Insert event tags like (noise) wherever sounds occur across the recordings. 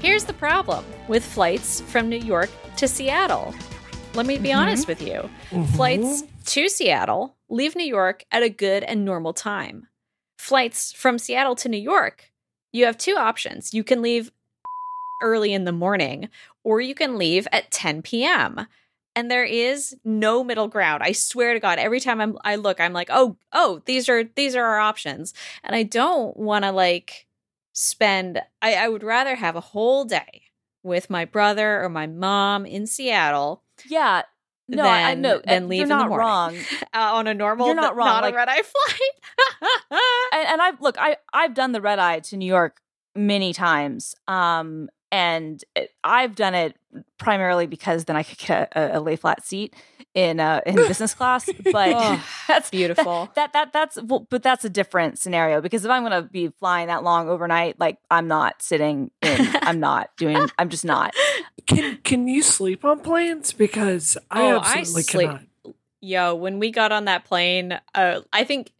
Here's the problem with flights from New York to Seattle. Let me be mm-hmm. honest with you. Mm-hmm. Flights to Seattle leave New York at a good and normal time. Flights from Seattle to New York, you have two options. You can leave (laughs) early in the morning or you can leave at 10 p.m. And there is no middle ground. I swear to God, every time I'm, I look, I'm like, oh, oh, these are these are our options, and I don't want to like spend. I, I would rather have a whole day with my brother or my mom in Seattle Yeah. No, I know. than and leave you're in the not morning. wrong. (laughs) uh, on a normal, You're not wrong, not like- a red eye flight. (laughs) and, and I've look, I I've done the red eye to New York many times, um, and it, I've done it primarily because then I could get a, a lay flat seat in uh, in (laughs) business class. But Oh, (laughs) that's beautiful. That that that's well, but that's a different scenario because if I'm going to be flying that long overnight, like I'm not sitting in, I'm not doing, I'm just not. (laughs) Can can you sleep on planes? Because I Oh, I absolutely sleep- cannot. Yo, when we got on that plane, uh, I think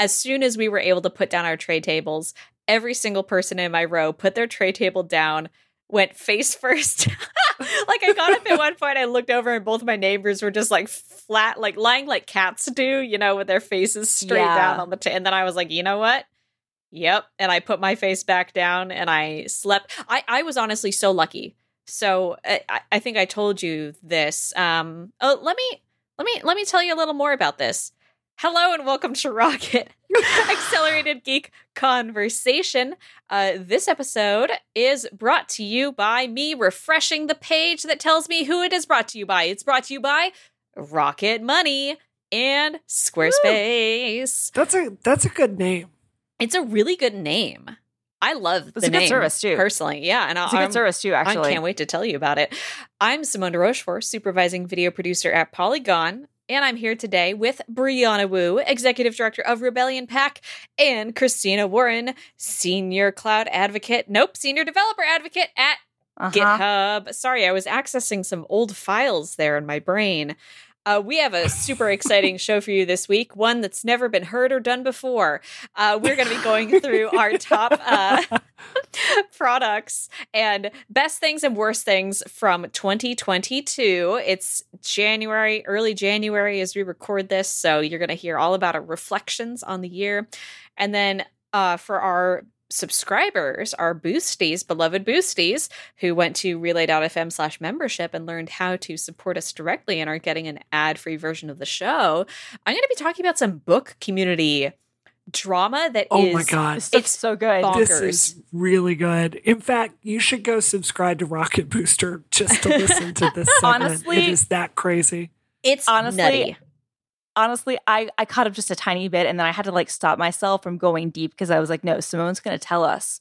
as soon as we were able to put down our tray tables, every single person in my row put their tray table down, went face first. (laughs) like I got up at one (laughs) point, I looked over, and both my neighbors were just like flat, like lying like cats do, you know, with their faces straight Yeah. down on the table. And then I was like, you know what? Yep. And I put my face back down and I slept. I, I was honestly so lucky. So I, I- I think I told you this. Um, oh, let me let me let me tell you a little more about this. Hello and welcome to Rocket (laughs) Accelerated Geek Conversation. Uh, this episode is brought to you by me refreshing the page that tells me who it is brought to you by. It's brought to you by Rocket Money and Squarespace. That's a that's a good name. It's a really good name. I love It's the a good service, too. Personally, yeah, and It's a I'm- good service too, actually. I can't wait to tell you about it. I'm Simone de Rochefort, supervising video producer at Polygon, and I'm here today with Brianna Wu, executive director of Rebellion PAC, and Christina Warren, senior cloud advocate, nope, senior developer advocate at Uh-huh. GitHub. Sorry, I was accessing some old files there in my brain. Uh, we have a super exciting show for you this week, one that's never been heard or done before. Uh, we're going to be going through our top uh, (laughs) products and best things and worst things from 2022. It's January, early January as we record this. So you're going to hear all about our reflections on the year. And then uh, for our subscribers, our boosties, beloved boosties, who went to relay.fm slash membership and learned how to support us directly and are getting an ad free version of the show, I'm going to be talking about some book community drama that Oh my god. It's so good. bon- This is really good. In fact, you should go subscribe to Rocket Booster just to listen to this (laughs) segment. Honestly- it is that crazy. It's Honestly, nutty. Honestly, I, I caught up just a tiny bit and then I had to like stop myself from going deep because I was like, no, Simone's going to tell us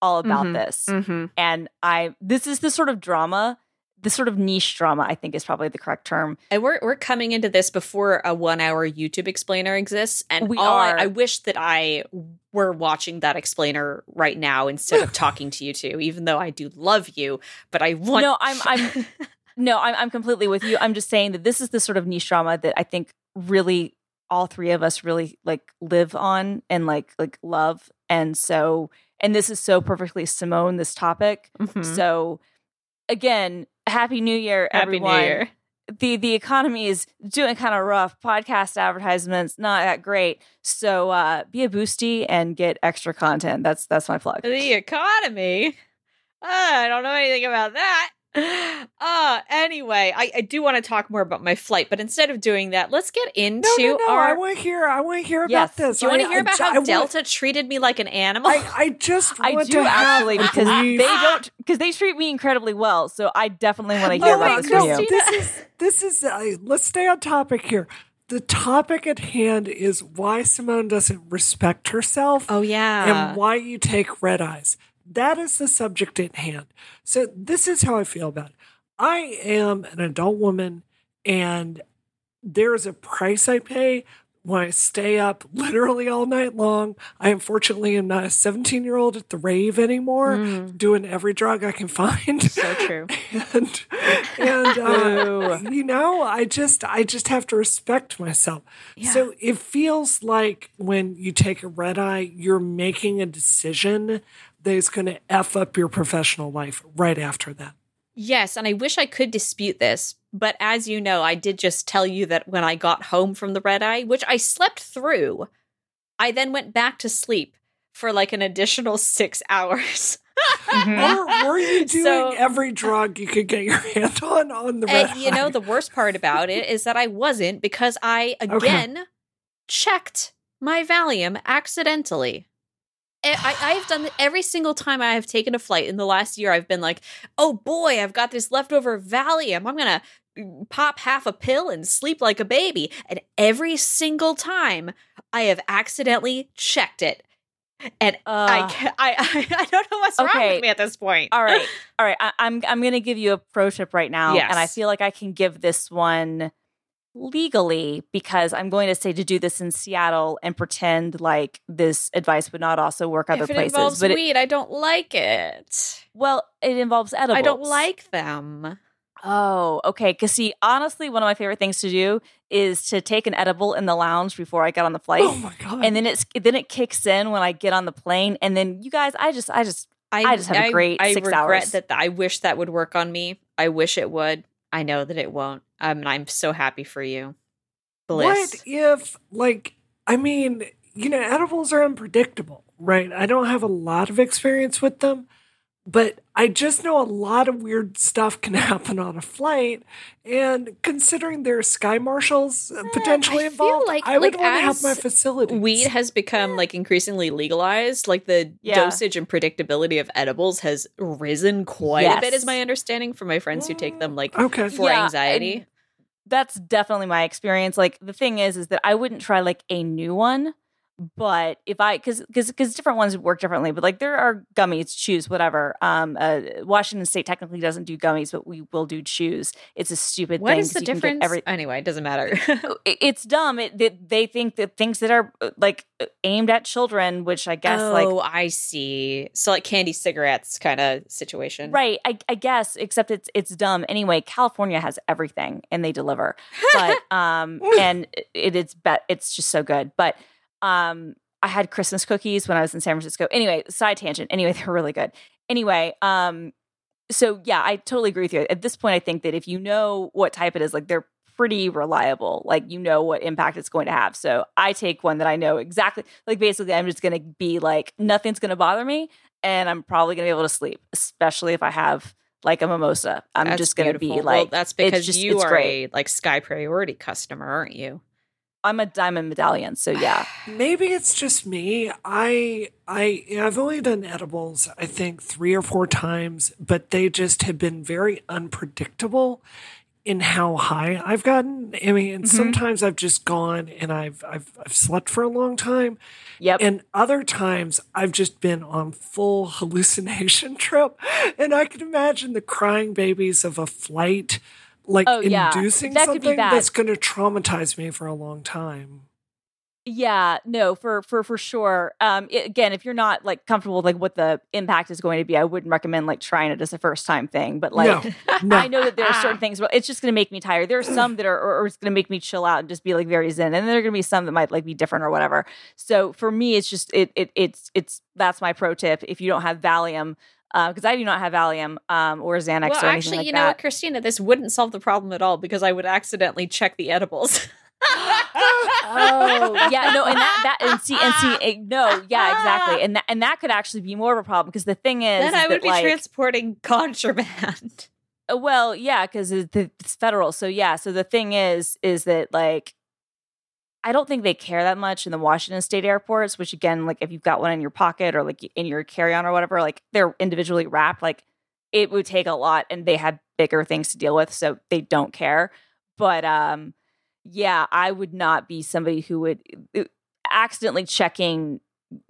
all about Mhm. this. Mm-hmm. And I, this is the sort of drama, the sort of niche drama, I think is probably the correct term. And we're we're coming into this before a one hour YouTube explainer exists. And We all I- are. I, wish that I were watching that explainer right now instead of (laughs) talking to you two, even though I do love you. But I want No, I'm, I'm, (laughs) no, I'm, I'm completely with you. I'm just saying that this is the sort of niche drama that I think really all three of us really like live on and like, like love. And so, and this is so perfectly Simone, this topic. Mhm. So again, happy new year, Happy everyone. New Year. The the economy is doing kind of rough. Podcast advertisements not that great. So uh be a boosty and get extra content. That's that's my plug. The economy. Uh, I don't know anything about that. (laughs) Uh anyway, I, I do want to talk more about my flight, but instead of doing that, let's get into No, no, no. I want to hear. I want to hear Yes. about this. do you want to hear about I how want- Delta treated me like an animal? I, I just I want do to actually a because brief- they don't because they treat me incredibly well. So I definitely want to hear wait, about this no, from you. This is this is. Uh, let's stay on topic here. The topic at hand is why Simone doesn't respect herself. oh yeah. and why you take red eyes. That is the subject at hand. So this is how I feel about it. I am an adult woman and there is a price I pay when I stay up literally all night long. I unfortunately am not a 17 year old at the rave anymore, Mm. doing every drug I can find. So true. (laughs) and and uh, you know, I just I just have to respect myself. So it feels like when you take a red eye, you're making a decision that is going to f up your professional life right after that. Yes, and I wish I could dispute this, but as you know, I did just tell you that when I got home from the red eye, which I slept through, I then went back to sleep for like an additional (laughs) six hours. Mhm. Or were you (laughs) doing So- every drug you could get your (laughs) hand on on the red And you know, the worst part about it is that I wasn't because I again checked my Valium accidentally. I, I've done every single time I have taken a flight in the last year. I've been like, "Oh boy, I've got this leftover Valium. I'm gonna mm, pop half a pill and sleep like a baby." And every single time, I have accidentally checked it, and I, Ugh. I, I (laughs) I don't know what's wrong Okay. with me at this point. all right, (laughs) all right. I, I'm I'm gonna give you a pro tip right now, and I feel like I can give this one legally because I'm going to say to do this in Seattle and pretend like this advice would not also work other if it places. involves but it, weed, I don't like it. well, it involves edibles. I don't like them. Oh, okay. Because see, honestly, one of my favorite things to do is to take an edible in the lounge before I get on the oh flight, oh my god! and then it's then it kicks in when I get on the plane, and then you guys, I just, I just, I just have a great I six regret hours. that. I wish that would work on me. I wish it would. I know that it won't. Um, and I'm so happy for you. Bliss. What if, like, I mean, you know, edibles are unpredictable, right? I don't have a lot of experience with them, but I just know a lot of weird stuff can (laughs) happen on a flight. And considering there are sky marshals uh, potentially Eh, I feel involved, like- I would like want to have my facility. Weed has become like increasingly legalized. Like the Yeah. dosage and predictability of edibles has risen quite a bit, Yes. is my understanding from my friends who take them like Okay. for Yeah, anxiety. that's definitely my experience. Like the thing is, is that I wouldn't try like a new one, but if I, because because because different ones work differently. But like there are gummies, chews, whatever. Um, uh, Washington State technically doesn't do gummies, but we will do chews. It's a stupid What thing. is the difference? Every, anyway, it doesn't matter. (laughs) it- it's dumb. It, they, they think that things that are uh, like uh, aimed at children, which I guess oh, like I see. So like candy cigarettes kind of situation. Right, I, I guess, except it's it's dumb. Anyway, California has everything and they deliver. But (laughs) um and it, it is bet it's just so good. But um I had Christmas cookies when I was in San Francisco. Anyway, side tangent. Anyway, (laughs) they're really good. Anyway, um so yeah, I totally agree with you. At this point, I think that if you know what type it is, like they're pretty reliable. Like you know what impact it's going to have. So I take one that I know exactly. Like basically, I'm just going to be like nothing's going to bother me, and I'm probably going to be able to sleep, especially if I have like a mimosa. I'm That's just going to be like well, that's because just- you are great. a like Sky Priority customer, aren't you? I'm a diamond medallion. So yeah, (sighs) Maybe it's just me. I I I've only done edibles I think 3 or 4 times, but they just have been very unpredictable in how high I've gotten. I mean, and mm-hmm. sometimes I've just gone and I've I've I've slept for a long time, yep. and other times I've just been on full hallucination (laughs) trip, and I can imagine the crying babies of a flight like Oh, yeah. inducing That could be something that's going to traumatize me for a long time. Yeah, no, for for for sure. Um, i- again, if you're not like comfortable with like what the impact is going to be, I wouldn't recommend like trying it as a first time thing. But like, no, (laughs) no. I know that there are certain things, but it's just going to make me tired. There are some that are, or, or it's going to make me chill out and just be like very zen, and then there are going to be some that might like be different or whatever. So for me, it's just it it it's it's that's my pro tip. If you don't have Valium, because I do not have Valium um, or Xanax well, or anything actually, like you know that. Christina, this wouldn't solve the problem at all because I would accidentally check the edibles. oh (laughs) yeah no and that that and see and see (laughs) no yeah exactly and that and that could actually be more of a problem because the thing is, then is I would that, be like, transporting contraband. Uh, Well, yeah, because it's federal. So yeah. So the thing is, is that like, I don't think they care that much in the Washington State airports. Which again, like if you've got one in your pocket or like in your carry-on or whatever, like they're individually wrapped. Like it would take a lot, and they have bigger things to deal with, so they don't care. But um, yeah, I would not be somebody who would uh, accidentally checking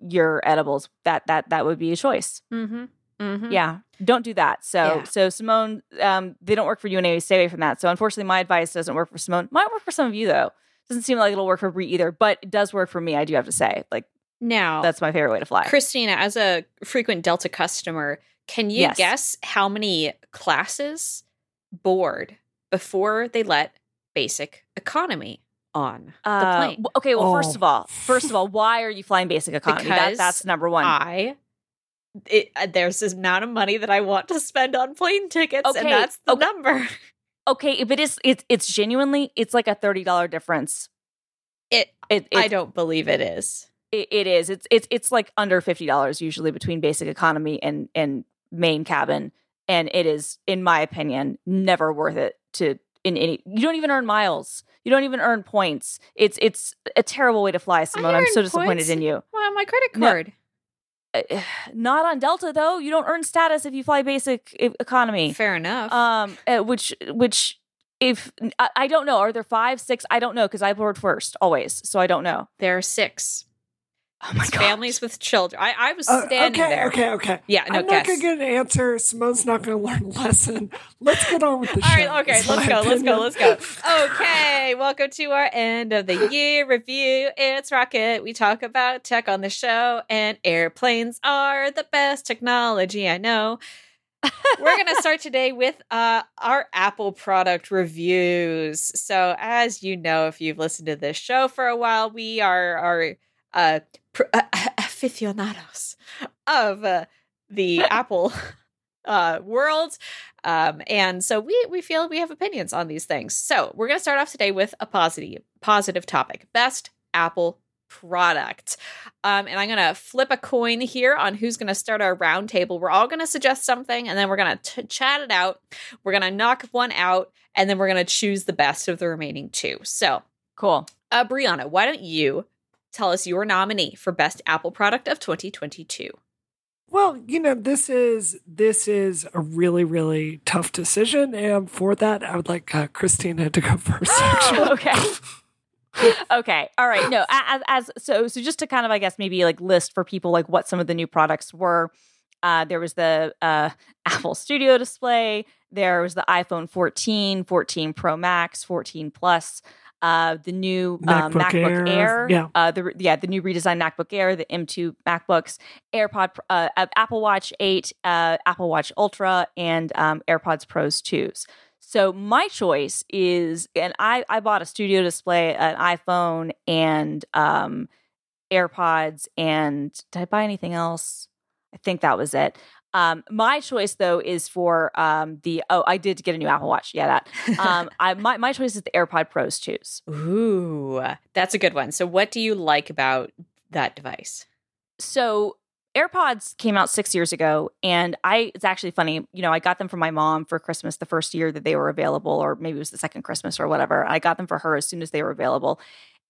your edibles. That that that would be a choice. Mm-hmm. Mm-hmm. Yeah, don't do that. So, Yeah. so Simone, um, they don't work for you anyway. Stay away from that. So, unfortunately, my advice doesn't work for Simone. Might work for some of you though. Doesn't seem like it'll work for Brie either, but it does work for me. I do have to say, like Now, that's my favorite way to fly. Christina, as a frequent Delta customer, can you Yes. guess how many classes board before they let basic economy on the Uh, plane? okay, well, first Oh. of all, first of all, why are you flying basic economy? That, that's number one. I it, uh, there's this amount of money that I want to spend on plane tickets, and that's the okay. number. (laughs) okay, if it is, it's it's genuinely, it's like a thirty dollar difference. It, It, I don't believe it is. it, it is. It's it's it's like under fifty dollars usually between basic economy and and main cabin, and it is, in my opinion, never worth it to in any. You don't even earn miles. You don't even earn points. It's it's a terrible way to fly, Simone. I'm so disappointed points. in you. Well, my credit card. Uh, (sighs) Not on Delta though. You don't earn status if you fly basic economy. Fair enough. Um, uh, which which if I, I don't know, are there five, six? I don't know because I board first always, so I don't know. there are six. Oh my It's families with children. I, I was Uh, standing okay, there. okay, okay. Yeah, no, I'm guess. not gonna get an answer. Simone's not gonna learn a (laughs) lesson. Let's get on with the All show. right, okay, let's go, let's go, let's go. (laughs) Okay, welcome to our end of the year review. It's Rocket. We talk about tech on the show, and airplanes are the best technology I know. (laughs) We're gonna start today with uh, our Apple product reviews. So, as you know, if you've listened to this show for a while, we are are uh, aficionados of uh, the (laughs) Apple uh, world. Um, and so we we feel we have opinions on these things. So we're gonna start off today with a positive positive topic: best Apple product. Um, and I'm gonna flip a coin here on who's gonna start our roundtable. We're all gonna suggest something, and then we're gonna chat it out. We're gonna knock one out, and then we're gonna choose the best of the remaining two. So, Cool. uh, Brianna, why don't you tell us your nominee for best Apple product of 2022? Well, you know, this is this is a really really tough decision, and for that, I would like uh, Christina to go (laughs) first. (laughs) Actually. okay. okay. All right. No, as, as so so just to kind of I guess maybe like list for people like what some of the new products were. Uh, there was the uh, (laughs) Apple Studio display. There was the iPhone 14, 14 Pro Max, 14 Plus. Uh, the new uh, MacBook MacBook, Air, Air, yeah. uh, the yeah, the new redesigned MacBook Air, the M2 MacBooks, AirPod, uh, uh, Apple Watch 8, uh, Apple Watch Ultra, and um, AirPods Pros 2s. So my choice is, and I I bought a studio display, an iPhone, and um, AirPods, and did I buy anything else? I think that was it. Um, my choice though is for um, the oh I did get a new Apple Watch. Yeah, that. Um, (laughs) I my my choice is the AirPod Pros 2s. Ooh, that's a good one. So, what do you like about that device? so AirPods came out six years ago, and I it's actually funny. You know, I got them for my mom for Christmas the first year that they were available, or maybe it was the second Christmas or whatever. I got them for her as soon as they were available,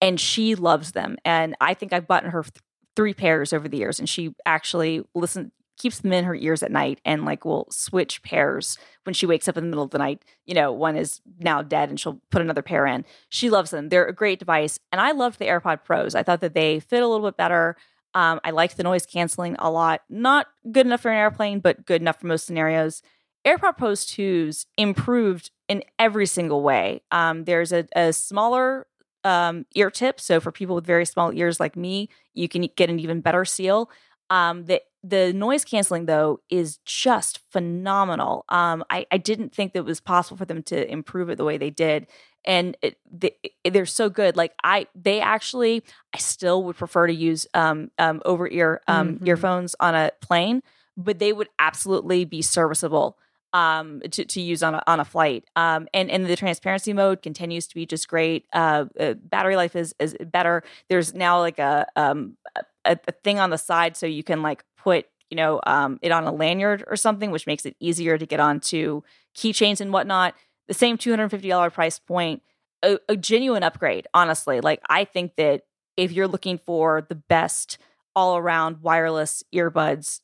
and she loves them. And I think I've bought her th- three pairs over the years, and she actually listen keeps them in her ears at night and like will switch pairs when she wakes up in the middle of the night. You know, one is now dead and she'll put another pair in. She loves them. They're a great device. And I loved the AirPod Pros. I thought that they fit a little bit better. Um, I liked the noise canceling a lot. Not good enough for an airplane, but good enough for most scenarios. AirPod Pros 2s improved in every single way. Um, there's a, a smaller um, ear tip. So for people with very small ears like me, you can get an even better seal. Um, the the noise canceling though is just phenomenal. Um, I, I didn't think that it was possible for them to improve it the way they did, and it, they, they're so good. Like I, they actually, I still would prefer to use um, um over ear um Mhm. earphones on a plane, but they would absolutely be serviceable um to, to use on a, on a flight um and and the transparency mode continues to be just great uh, uh battery life is is better there's now like a um a, a thing on the side so you can like put you know um it on a lanyard or something which makes it easier to get onto keychains and whatnot the same $250 price point a, a genuine upgrade honestly like i think that if you're looking for the best all around wireless earbuds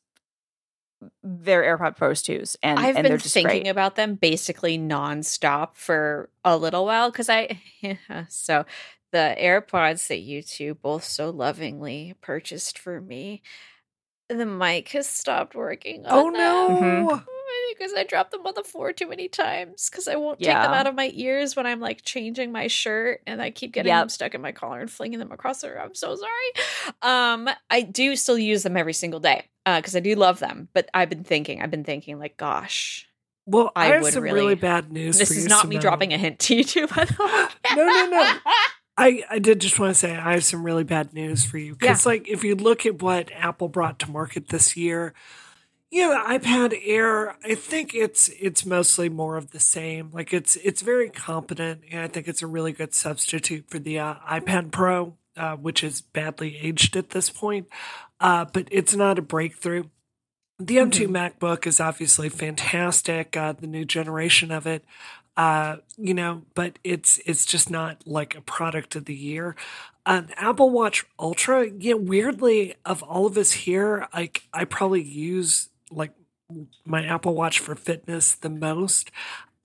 they're AirPod Pros 2s, and I've and been just thinking great. about them basically nonstop for a little while because I, (laughs) so the AirPods that you two both so lovingly purchased for me, the mic has stopped working. on Oh them. no! (laughs) Mhm. Because I dropped them on the floor too many times because I won't take them out of my ears when I'm like changing my shirt and I keep getting Yep. them stuck in my collar and flinging them across the room. I'm so sorry. Um, I do still use them every single day because I do love them. But I've been thinking, I've been thinking, like, gosh, Well, I, I have would some really- really, bad news this for is you. not me dropping a hint to you two, by the way. No, no, no. (laughs) I, I did just want to say I have some really bad news for you because, like, if you look at what Apple brought to market this year, you know, the iPad Air, I think it's it's mostly more of the same. Like, it's it's very competent, and I think it's a really good substitute for the uh, iPad Pro, uh, which is badly aged at this point. Uh, but it's not a breakthrough. The M2 MacBook is obviously fantastic. Uh, the new generation of it, uh, you know, but it's it's just not like a product of the year. An Apple Watch Ultra, yeah, weirdly, of all of us here, like I probably use like my Apple Watch for fitness the most.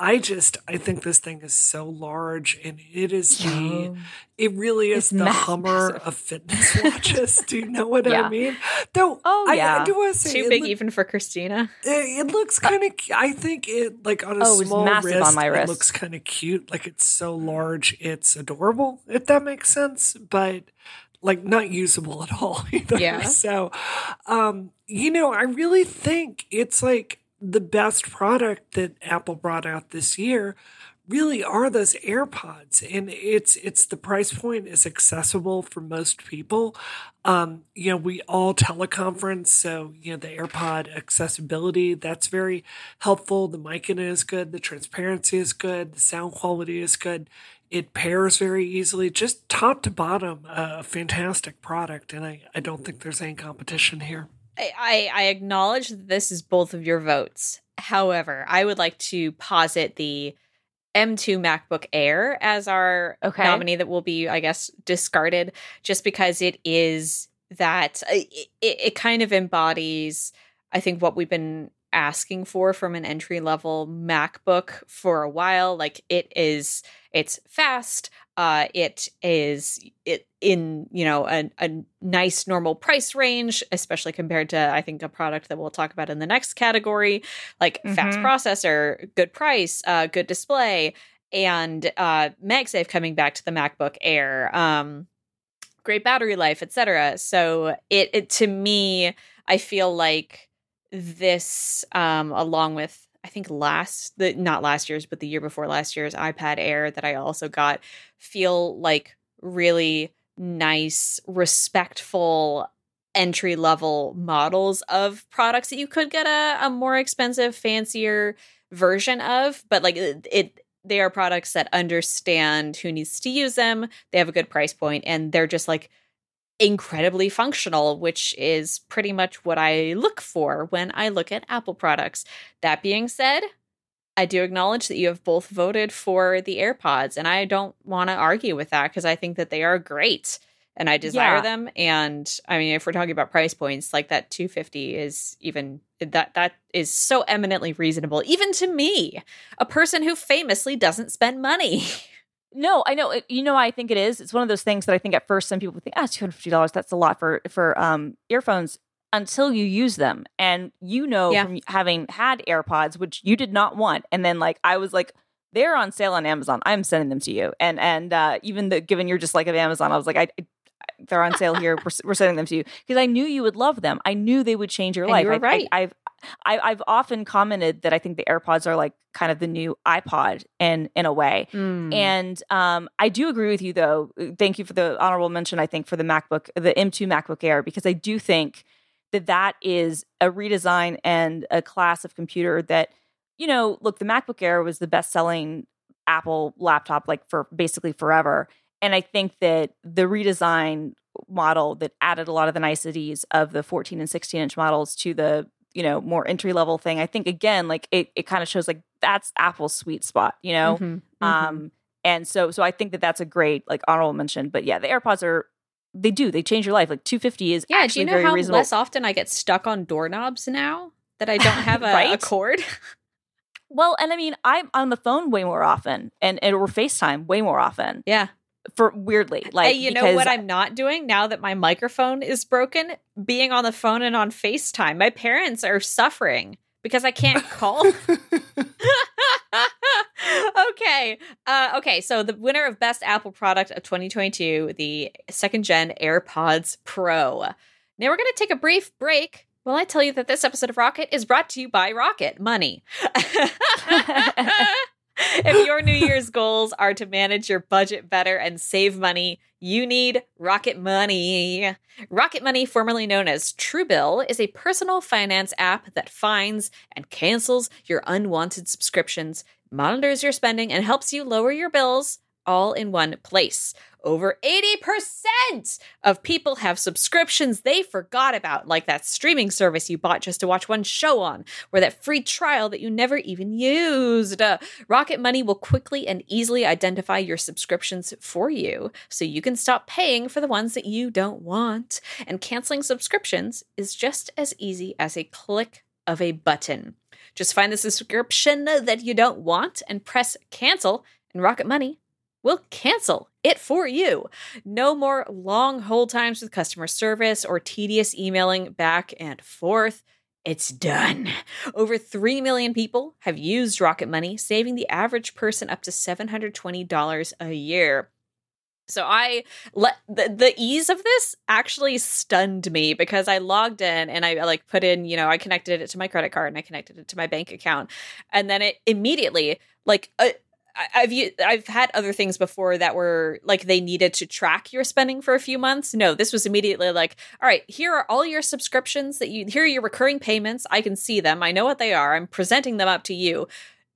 I just I think this thing is so large and it is the it really is It's the ma- Hummer of fitness (laughs) watches. Do you know what Yeah. I mean? Though Oh, yeah. I do want to say Too big look- even for Christina. it, it looks kind of. I think it like on a Oh, small massive wrist. on my wrist. It looks kind of cute. Like it's so large, it's adorable. If that makes sense, but like not usable at all (laughs) either. Yeah. So, um, you know, I really think it's like the best product that Apple brought out this year. Really are those AirPods, and it's it's the price point is accessible for most people. Um, you know, we all teleconference, so you know the AirPod accessibility that's very helpful. The mic in it is good, the transparency is good, the sound quality is good. It pairs very easily, just top to bottom, a fantastic product, and I, I don't think there's any competition here. I, I, acknowledge that this is both of your votes. However, I would like to posit the M2 MacBook Air as our Okay. nominee that will be, I guess, discarded just because it is that uh, it, it kind of embodies, I think, what we've been asking for from an entry level MacBook for a while. Like it is, it's fast. Uh, it is it in you know a, a nice normal price range, especially compared to I think a product that we'll talk about in the next category, like fast Mhm. processor, good price, uh, good display, and uh, MagSafe coming back to the MacBook Air. Um, great battery life, etc. So it, it to me, I feel like this, um, along with I think last the not last year's, but the year before last year's iPad Air that I also got, feel like really nice, respectful entry level models of products that you could get a, a more expensive, fancier version of, but like it, it they are products that understand who needs to use them. They have a good price point and they're just like incredibly functional, which is pretty much what I look for when I look at Apple products. That being said, I do acknowledge that you have both voted for the AirPods, and I don't want to argue with that because I think that they are great and I desire Yeah. them. And I mean, if we're talking about price points, like that 250 is even that that is so eminently reasonable, even to me, a person who famously doesn't spend money. (laughs) No, I know. You know, I think it is. It's one of those things that I think at first some people think, ah, two hundred fifty dollars. That's a lot for for um, earphones until you use them, and you know Yeah. from having had AirPods, which you did not want, and then like I was like. They're on sale on Amazon. I'm sending them to you, and and uh, even the given you're just like of Amazon, I was like, I, I they're on sale here. We're, we're sending them to you because I knew you would love them. I knew they would change your And life. you were I, right. I, I've I, I've often commented that I think the AirPods are like kind of the new iPod in in a way. Mm. And um, I do agree with you, though. Thank you for the honorable mention. I think for the MacBook, the M2 MacBook Air, because I do think that that is a redesign and a class of computer that, you know, look, the MacBook Air was the best selling Apple laptop like for basically forever. And I think that the redesign model that added a lot of the niceties of the 14 and 16 inch models to the you know more entry level thing i think again like it, it kind of shows like that's apple's sweet spot you know Mhm, mhm. um and so so i think that that's a great like honorable mention but yeah the airpods are they do they change your life like 250 is yeah, do you know how reasonable less often I get stuck on doorknobs now that I (laughs) don't have a, a cord? (laughs) well and i mean i'm on the phone way more often and, and or facetime way more often yeah. For weirdly like Hey, you know what I'm not doing now that my microphone is broken? Being on the phone and on FaceTime. My parents are suffering because I can't (laughs) call. (laughs) okay. Uh, okay. So the winner of best Apple product of 2022, the second gen AirPods Pro. Now we're going to take a brief break. While I tell you that this episode of Rocket is brought to you by Rocket Money. (laughs) if your New Year's goals are to manage your budget better and save money, you need Rocket Money. Rocket Money, formerly known as Truebill, is a personal finance app that finds and cancels your unwanted subscriptions, monitors your spending, and helps you lower your bills all in one place. Over 80% of people have subscriptions they forgot about, like that streaming service you bought just to watch one show on, or that free trial that you never even used. Uh, Rocket Money will quickly and easily identify your subscriptions for you so you can stop paying for the ones that you don't want. And canceling subscriptions is just as easy as a click of a button. Just find the subscription that you don't want and press cancel, and Rocket Money will cancel it for you. No more long hold times with customer service or tedious emailing back and forth. It's done. Over 3 million people have used Rocket Money, saving the average person up to $720 a year. So I let the, the ease of this actually stunned me because I logged in and I like put in, you know, I connected it to my credit card and I connected it to my bank account. And then it immediately like uh, I've I've had other things before that were like they needed to track your spending for a few months. No, this was immediately like, all right, here are all your subscriptions that you here are your recurring payments. I can see them. I know what they are. I'm presenting them up to you.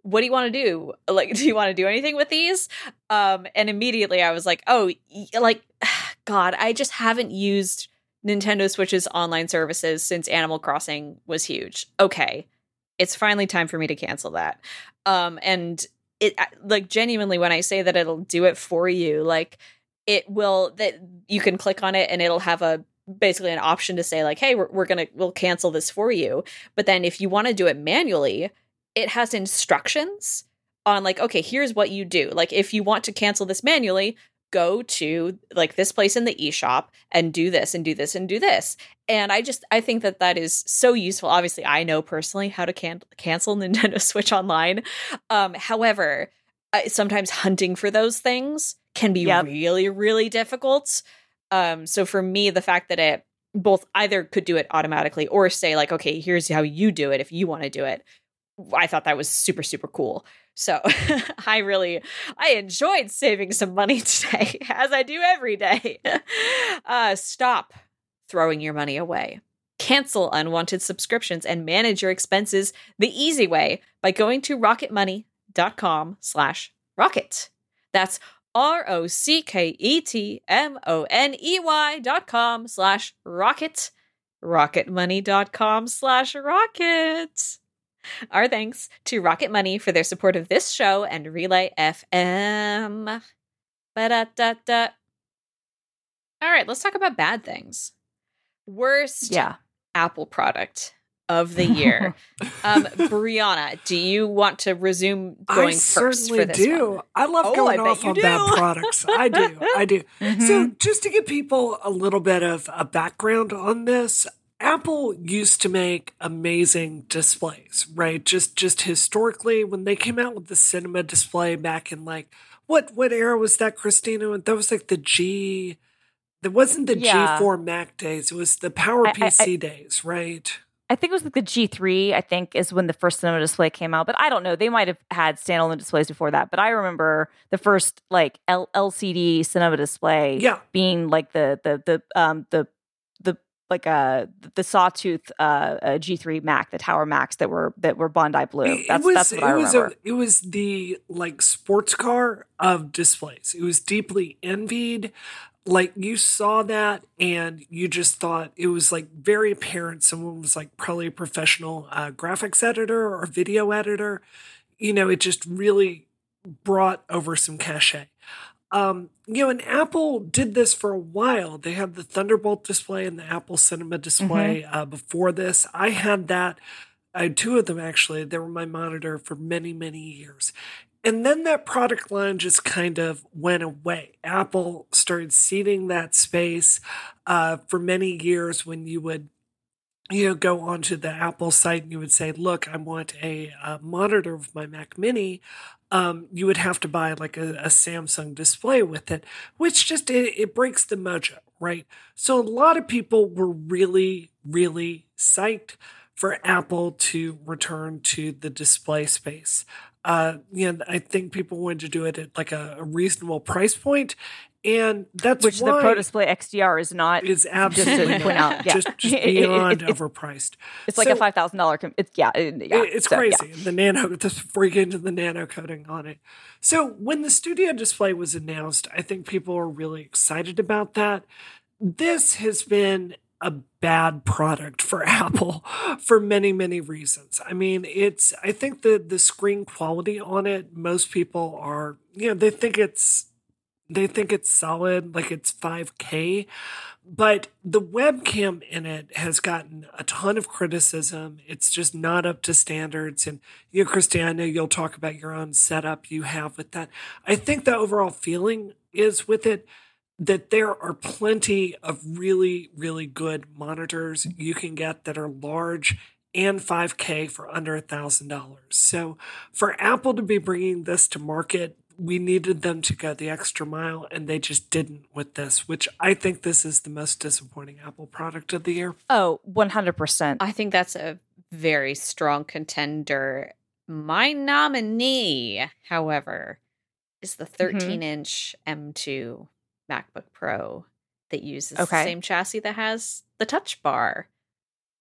What do you want to do? (laughs) Like, do you want to do anything with these? Um, and immediately I was like, oh, like, (sighs) God, I just haven't used Nintendo Switch's online services since Animal Crossing was huge. Okay, it's finally time for me to cancel that. Um, and it like genuinely when I say that it'll do it for you, like it will that you can click on it and it'll have a basically an option to say like, hey, we're, we're gonna we'll cancel this for you. But then if you want to do it manually, it has instructions on like, okay, here's what you do. Like if you want to cancel this manually, go to like this place in the eShop and do this and do this and do this. And I just I think that that is so useful. Obviously, I know personally how to can- cancel (laughs) Nintendo Switch Online. Um, however, I, sometimes hunting for those things can be yep. really really difficult. Um, so for me, the fact that it both either could do it automatically or say like, okay, here's how you do it if you want to do it. I thought that was super super cool. So (laughs) I really I enjoyed saving some money (laughs) today, as I do every day. (laughs) Uh, stop throwing your money away. Cancel unwanted subscriptions and manage your expenses the easy way by going to rocketmoney.com slash rocket. That's R-O-C-K-E-T-M-O-N-E-Y dot com slash rocket. Rocketmoney.com slash rocket. Our thanks to Rocket Money for their support of this show and Relay FM. Ba-da-da-da. All right, let's talk about bad things. Worst yeah. Apple product of the year. (laughs) um, Brianna, do you want to resume going I first for this do. One? I love oh, going I off on do. bad products. I do. I do. (laughs) Mm-hmm. So, just to give people a little bit of a background on this, Apple used to make amazing displays, right? Just just historically, when they came out with the cinema display back in like what what era was that, Christina? That was like the G. That wasn't the yeah. G4 Mac days. It was the Power I, PC I, I, days, right? I think it was like the G3. I think is when the first cinema display came out, but I don't know. They might have had standalone displays before that. But I remember the first like L- LCD cinema display, yeah. being like the the the um the like a uh, the sawtooth uh, G3 Mac, the Tower Macs that were that were Bondi blue. That's was, that's what I remember. A, it was the like sports car of displays. It was deeply envied. Like you saw that and you just thought it was like very apparent someone was like probably a professional uh, graphics editor or video editor. You know, it just really brought over some cachet. Um, you know, and Apple did this for a while. They had the Thunderbolt display and the Apple Cinema display mm-hmm. uh, before this. I had that. I had two of them actually. They were my monitor for many, many years. And then that product line just kind of went away. Apple started ceding that space uh, for many years when you would you know, go onto the Apple site and you would say, "Look, I want a, a monitor of my Mac Mini." Um, you would have to buy like a, a Samsung display with it, which just it, it breaks the mojo, right? So a lot of people were really, really psyched for Apple to return to the display space. Uh, you know, I think people wanted to do it at like a, a reasonable price point, and that's which the Pro Display XDR is not. It's absolutely point out, yeah. just, just (laughs) It- it- beyond it- overpriced. It's like So- a five thousand dollar. It's yeah, it- yeah. It- It's so, yeah. crazy. The nano, the get into the nano coating on it. So when the studio display was announced, I think people were really excited about that. This has been a bad product for (laughs) Apple for many, many reasons. I mean, it's I think the the screen quality on it, most people are, you know, they think it's they think it's solid, like it's 5K. But the webcam in it has gotten a ton of criticism. It's just not up to standards. And you, know, I know you'll talk about your own setup you have with that. I think the overall feeling is with it that there are plenty of really, really good monitors you can get that are large and 5K for under a thousand dollars. So for Apple to be bringing this to market, we needed them to go the extra mile, and they just didn't with this, which I think this is the most disappointing Apple product of the year. Oh, Oh, one hundred percent. I think that's a very strong contender. My nominee, however, is the mm-hmm. 13 inch M2 MacBook Pro that uses the same chassis that has the touch bar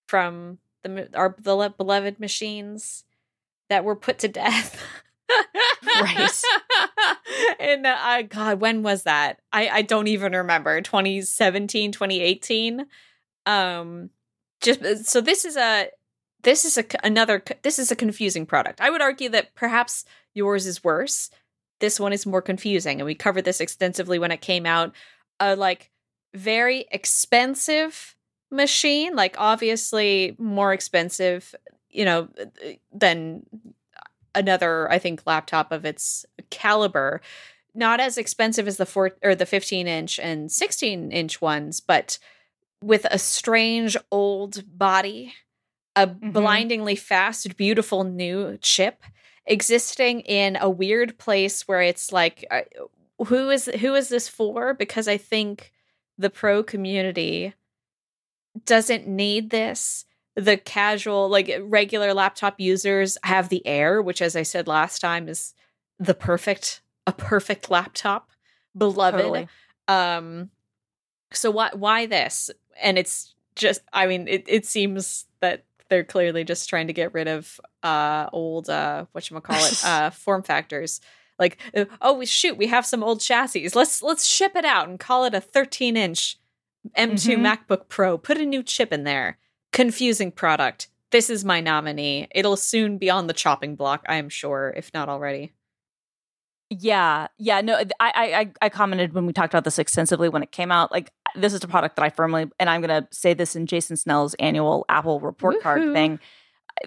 from the our the beloved machines that were put to (laughs) death. Right. (laughs) and uh, God, when was that? I, I don't even remember. 2017, 2018. Um, just uh, so this is a this is a another this is a confusing product. I would argue that perhaps yours is worse. This one is more confusing, and we covered this extensively when it came out. A like very expensive machine, like obviously more expensive, you know, than another I think laptop of its caliber. Not as expensive as the four or the 15 inch and 16 inch ones, but with a strange old body, a Mhm. blindingly fast, beautiful new chip existing in a weird place where it's like uh, who is who is this for because i think the pro community doesn't need this the casual like regular laptop users have the air which as i said last time is the perfect a perfect laptop. Beloved Totally. um so why why this? And it's just i mean it, it seems that they're clearly just trying to get rid of uh old uh what you call it (laughs) uh form factors. Like uh, oh we shoot we have some old chassis. Let's let's ship it out and call it a 13 inch m2 Mhm. macbook pro. Put a new chip in there confusing product this is my nominee it'll soon be on the chopping block i am sure if not already Yeah, yeah. No, I, I, I- commented when we talked about this extensively when it came out. Like, this is a product that I firmly, and I'm going to say this in Jason Snell's annual Apple report card thing.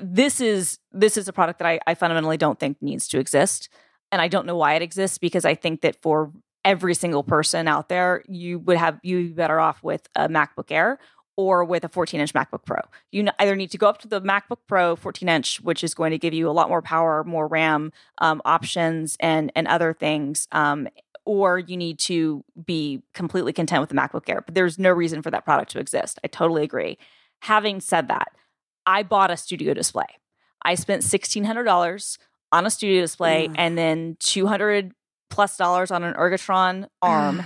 This is this is a product that I, I fundamentally don't think needs to exist, and I don't know why it exists because I think that for every single person out there, you would have you be better off with a MacBook Air or with a 14 inch MacBook Pro. You either need to go up to the MacBook Pro 14 inch, which is going to give you a lot more power, more RAM um, options, and and other things, um, or you need to be completely content with the MacBook Air. But there's no reason for that product to exist. I totally agree. Having said that, I bought a studio display. I spent $1,600 on a studio display Mm. and then 200 plus dollars on an Ergotron arm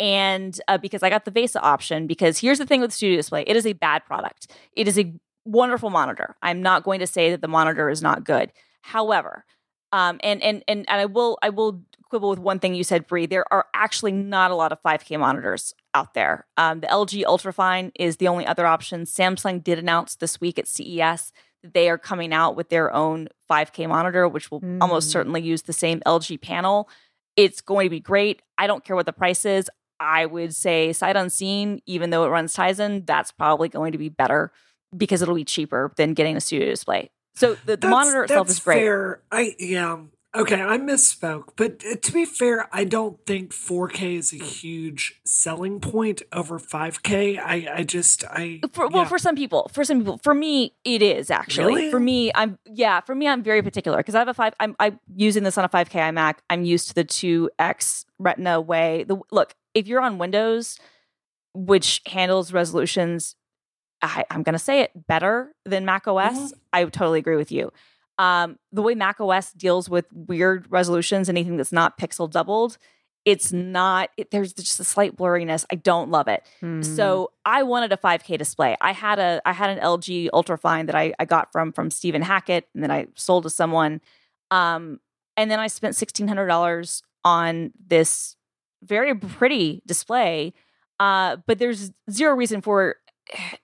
and uh, because I got the VESA option, because here's the thing with Studio Display it is a bad product. It is a wonderful monitor. I'm not going to say that the monitor is not good. However, um, and and and and I will I will quibble with one thing you said, Bree. There are actually not a lot of 5K monitors out there. Um, the LG Ultrafine is the only other option. Samsung did announce this week at CES that they are coming out with their own 5K monitor, which will almost Mm. certainly use the same LG panel. It's going to be great. I don't care what the price is. I would say sight unseen, even though it runs Tizen, that's probably going to be better because it'll be cheaper than getting a studio display. So the, the monitor itself is great. Fair. I yeah. Okay, I misspoke. But uh, to be fair, I don't think 4K is a huge selling point over 5K. I, I just, I. For, well, for some people, for some people, for me, it is actually. Really? For me, I'm yeah. For me, I'm very particular because I have a five. I'm I'm using this on a 5K iMac. I'm used to the 2X Retina way. The look, if you're on Windows, which handles resolutions, I, I'm going to say it better than Mac OS. Mhm. I totally agree with you. Um, the way Mac OS deals with weird resolutions, anything that's not pixel doubled, it's not. It, there's just a slight blurriness. I don't love it. Hmm. So I wanted a 5K display. I had a I had an LG Ultrafine that I, I got from from Stephen Hackett, and then I sold to someone. Um, and then I spent sixteen hundred dollars on this very pretty display. Uh, but there's zero reason for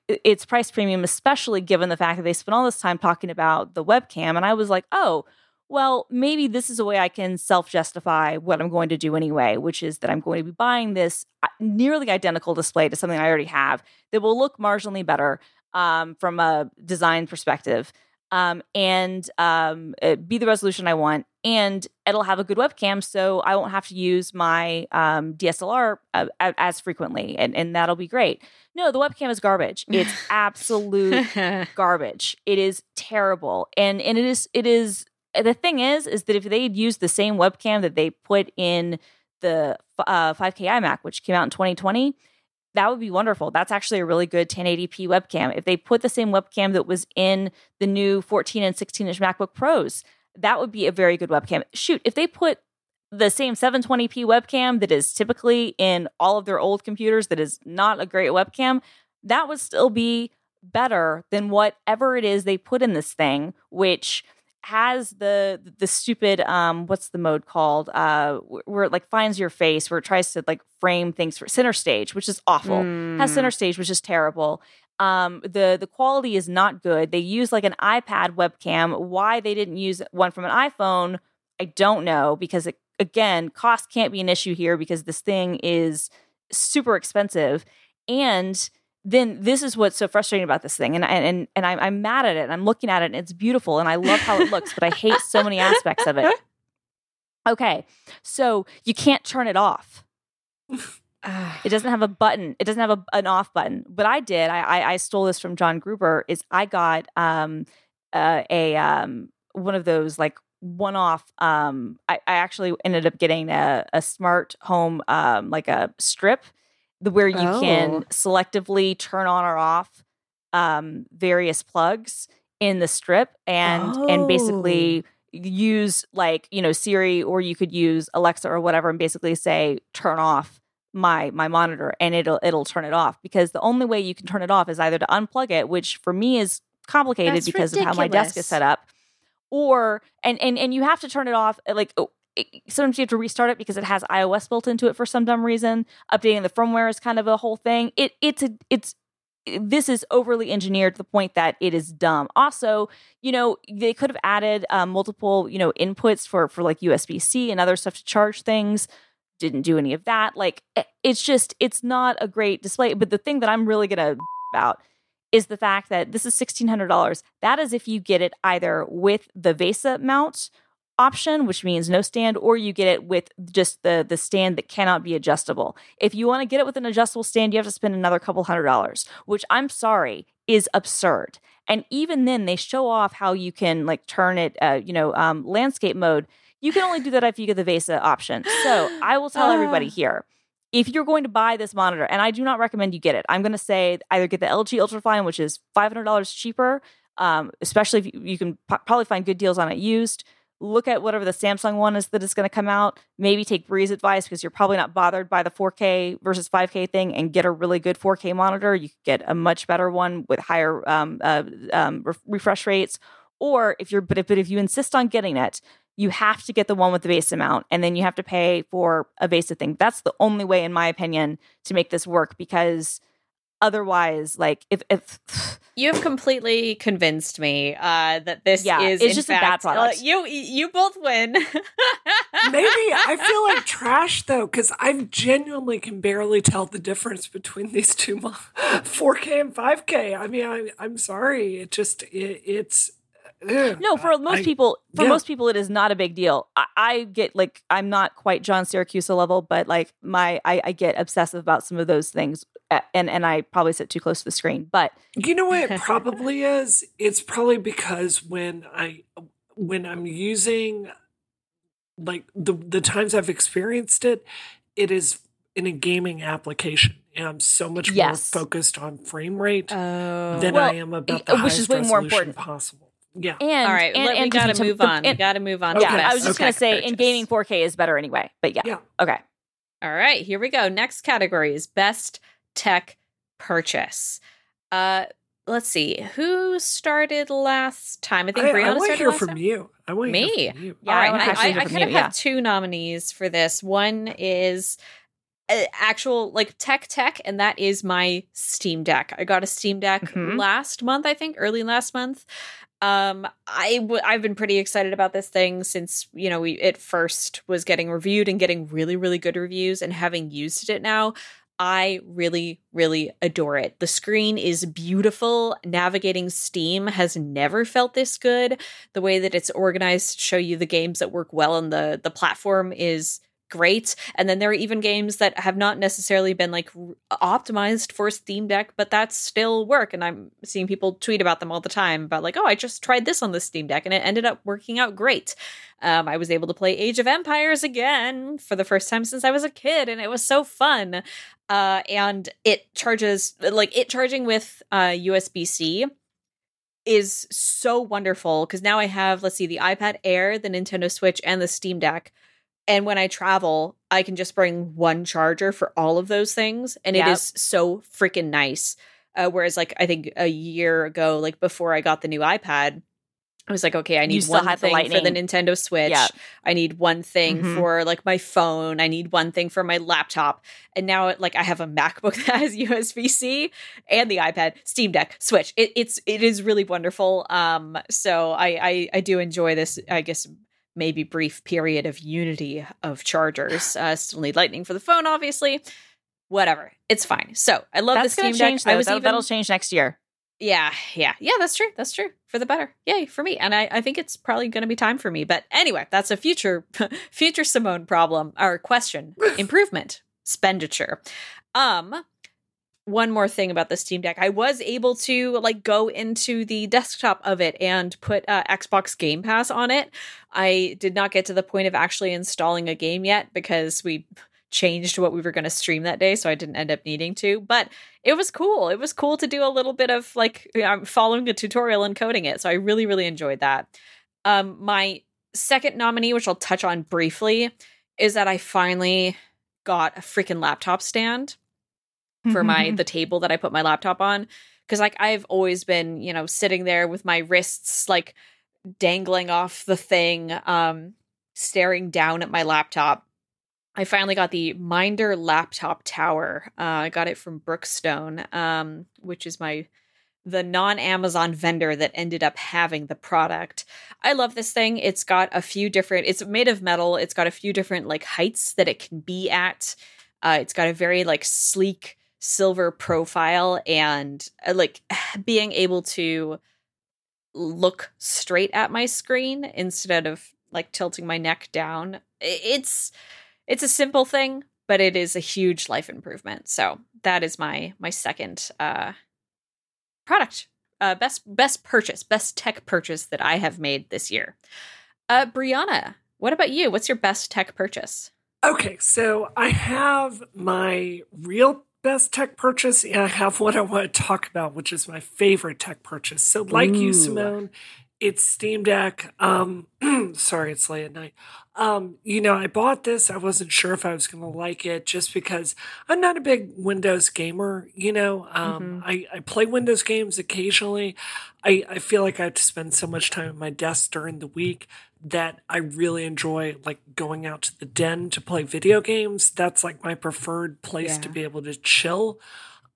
its price premium, especially given the fact that they spent all this time talking about the webcam. And I was like, oh, well, maybe this is a way I can self justify what I'm going to do anyway, which is that I'm going to be buying this uh, nearly identical display to something I already have that will look marginally better um, from a design perspective um, and um, uh, be the resolution I want. And it'll have a good webcam, so I won't have to use my um, DSLR uh, as frequently, and, and that'll be great. No, the webcam is garbage. It's (laughs) absolute (laughs) garbage. It is terrible, and and it is it is the thing is is that if they'd used the same webcam that they put in the uh, 5K iMac, which came out in 2020, that would be wonderful. That's actually a really good 1080p webcam. If they put the same webcam that was in the new 14 and 16 inch MacBook Pros, that would be a very good webcam. Shoot, if they put the same 720p webcam that is typically in all of their old computers, that is not a great webcam, that would still be better than whatever it is they put in this thing, which has the the stupid um what's the mode called? Uh where it like finds your face where it tries to like frame things for center stage which is awful. Has Hmm. center stage which is terrible. Um the the quality is not good. They use like an ipad webcam. Why they didn't use one from an iphone i don't know because it, again cost can't be an issue here because this thing is super expensive. And then this is what's so frustrating about this thing and and and I'm, I'm mad at it and i'm looking at it and it's beautiful and i love how it looks but i hate so many aspects of it okay so you can't turn it off it doesn't have a button. It doesn't have a, an off button. But I did. I, I I stole this from John Gruber. Is I got um uh, a um one of those like one off. Um, I, I actually ended up getting a, a smart home um like a strip, the where you Oh. can selectively turn on or off um various plugs in the strip and and basically use like you know Siri or you could use Alexa or whatever and basically say turn off my my monitor and it'll it'll turn it off because the only way you can turn it off is either to unplug it which for me is complicated That's because of how my desk is set up or and and and you have to turn it off like oh, it, sometimes you have to restart it because it has iOS built into it for some dumb reason updating the firmware is kind of a whole thing it it's a it's this is overly engineered to the point that it is dumb. Also, you know, they could have added um, multiple, you know, inputs for for like USB C and other stuff to charge things. Didn't do any of that. Like, it's just, it's not a great display. But the thing that I'm really gonna (laughs) about is the fact that this is sixteen hundred dollars. That is if you get it either with the VESA mount option, which means no stand, or you get it with just the the stand that cannot be adjustable. If you want to get it with an adjustable stand, you have to spend another couple hundred dollars, which I'm sorry is absurd. And even then, they show off how you can like turn it, uh, you know, um, landscape mode. You can only do that if you get the VESA option. So (gasps) I will tell everybody Ah. here. If you're going to buy this monitor, and I do not recommend you get it, I'm going to say either get the LG Ultrafine, which is $500 cheaper, um, especially if you, you can p- probably find good deals on it used. Look at whatever the Samsung one is that is going to come out. Maybe take Bree's advice because you're probably not bothered by the 4K versus 5K thing, and get a really good 4K monitor. You could get a much better one with higher um, uh, um, re- refresh rates. Or if you're, but if, but if you insist on getting it, you have to get the one with the VESA mount, and then you have to pay for a basic thing. That's the only way, in my opinion, to make this work because otherwise, like if if You have completely convinced me uh, that this Yeah, is it's in just a bad product. uh, you you both win. (laughs) Maybe I feel like trash though, because I genuinely can barely tell the difference between these two, mo- (laughs) 4K and 5K. I mean, I, I'm sorry, it just it, it's No, for most I- people, for yeah. most people, it is not a big deal. I, I get like I'm not quite John Siracusa level, but like my I, I get obsessive about some of those things, uh, and and I probably sit too close to the screen. But You know what it (laughs) probably is? It's probably because when I when I'm using like the the times I've experienced it, it is in a gaming application. And I'm so much Yes. more focused on frame rate Oh. than Well, I am about y- the which is way more resolution important. possible. Yeah. and All right, and, let, we and to got be to to- move the- on. we got to move on. Okay. yeah, I was just Okay. gonna say in gaming 4K is better anyway. But yeah, Yeah. okay. All right, here we go. Next category is best tech purchase. Uh, let's see who started last time. I think I, Brianna want to started hear last from time. you. I want to Me? hear from you. Yeah, All I wanna and I, actually I, I kind of you, have two nominees for this. One is uh, actual like tech tech, and that is my Steam Deck. I got a Steam Deck Mhm. last month, I think, early last month. Um, I w- I've been pretty excited about this thing since you know we it first was getting reviewed and getting really really good reviews, and having used it now. I really, really adore it. The screen is beautiful. Navigating Steam has never felt this good. The way that it's organized to show you the games that work well on the the platform is great. And then there are even games that have not necessarily been like optimized for Steam Deck, but that still work. And I'm seeing people tweet about them all the time about like, oh, I just tried this on the Steam Deck and it ended up working out great. Um, I was able to play Age of Empires again for the first time since I was a kid, and it was so fun. Uh, and it charges like it charging with uh, USB C is so wonderful because now I have let's see the iPad Air, the Nintendo Switch, and the Steam Deck. And when I travel, I can just bring one charger for all of those things, and it Yep. is so freaking nice. Uh, whereas, like I think a year ago, like before I got the new iPad, I was like, okay, I need one had the thing for the Nintendo Switch. Yeah. I need one thing Mhm. for like my phone. I need one thing for my laptop. And now, it, like, I have a MacBook (laughs) that has USB C and the iPad, Steam Deck, Switch. It, it's it is really wonderful. Um, so I, I I do enjoy this. I guess maybe brief period of unity of chargers. (sighs) Uh, still need Lightning for the phone, obviously. Whatever, it's fine. So I love That's the Steam change. Deck. I Though. was That'll, even that'll change next year. yeah, yeah, yeah. That's true. That's true for the better. Yay for me. And I, I think it's probably going to be time for me. But anyway, that's a future, (laughs) future Simone problem or question. (laughs) Improvement, expenditure. Um, one more thing about the Steam Deck, I was able to like go into the desktop of it and put uh, Xbox Game Pass on it. I did not get to the point of actually installing a game yet because we changed what we were going to stream that day, so I didn't end up needing to. But it was cool. It was cool to do a little bit of like I'm following a tutorial and coding it. So I really, really enjoyed that. Um, my second nominee, which I'll touch on briefly, is that I finally got a freaking laptop stand for my (laughs) the table that I put my laptop on because like I've always been, you know, sitting there with my wrists like dangling off the thing um staring down at my laptop. I finally got the Minder laptop tower. Uh, I got it from Brookstone, um, which is my the non-Amazon vendor that ended up having the product. I love this thing. It's got a few different it's made of metal. It's got a few different like heights that it can be at. Uh, it's got a very like sleek silver profile and uh, like (sighs) being able to look straight at my screen instead of like tilting my neck down. It's it's a simple thing, but it is a huge life improvement. So that is my my second uh product. Uh best best purchase, best tech purchase that I have made this year. Uh Brianna, what about you? What's your best tech purchase? Okay, so I have my real best tech purchase, and I have what I want to talk about, which is my favorite tech purchase. So, like Ooh. you, Simone, it's Steam Deck. Um, (clears throat) sorry, it's late at night. Um, you know, I bought this. I wasn't sure if I was going to like it, just because I'm not a big Windows gamer. You know, um, I, I play Windows games occasionally. I, I feel like I have to spend so much time at my desk during the week that I really enjoy like going out to the den to play video games. That's like my preferred place to be able to chill.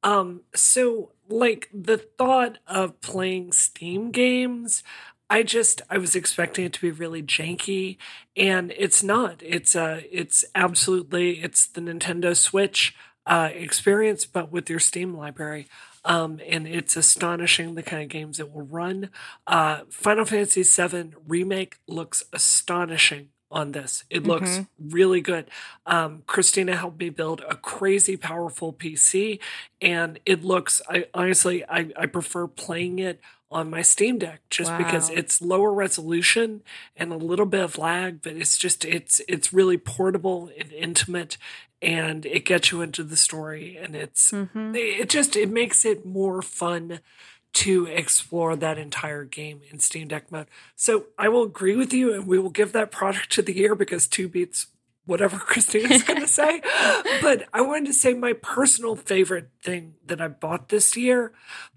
Um so like the thought of playing Steam games I just I was expecting it to be really janky and it's not. It's uh it's absolutely it's the Nintendo Switch uh experience but with your Steam library. Um, and it's astonishing the kind of games it will run. Uh, Final Fantasy VII Remake looks astonishing on this. It looks mm-hmm. really good. Um, Christina helped me build a crazy powerful PC, and it looks. I honestly, I, I prefer playing it on my Steam Deck just wow. because it's lower resolution and a little bit of lag, but it's just it's it's really portable and intimate and it gets you into the story and it's mm-hmm. it just it makes it more fun to explore that entire game in Steam Deck mode. So I will agree with you and we will give that product to the year because two beats whatever (laughs) Christina's going to say. But I wanted to say my personal favorite thing that I bought this year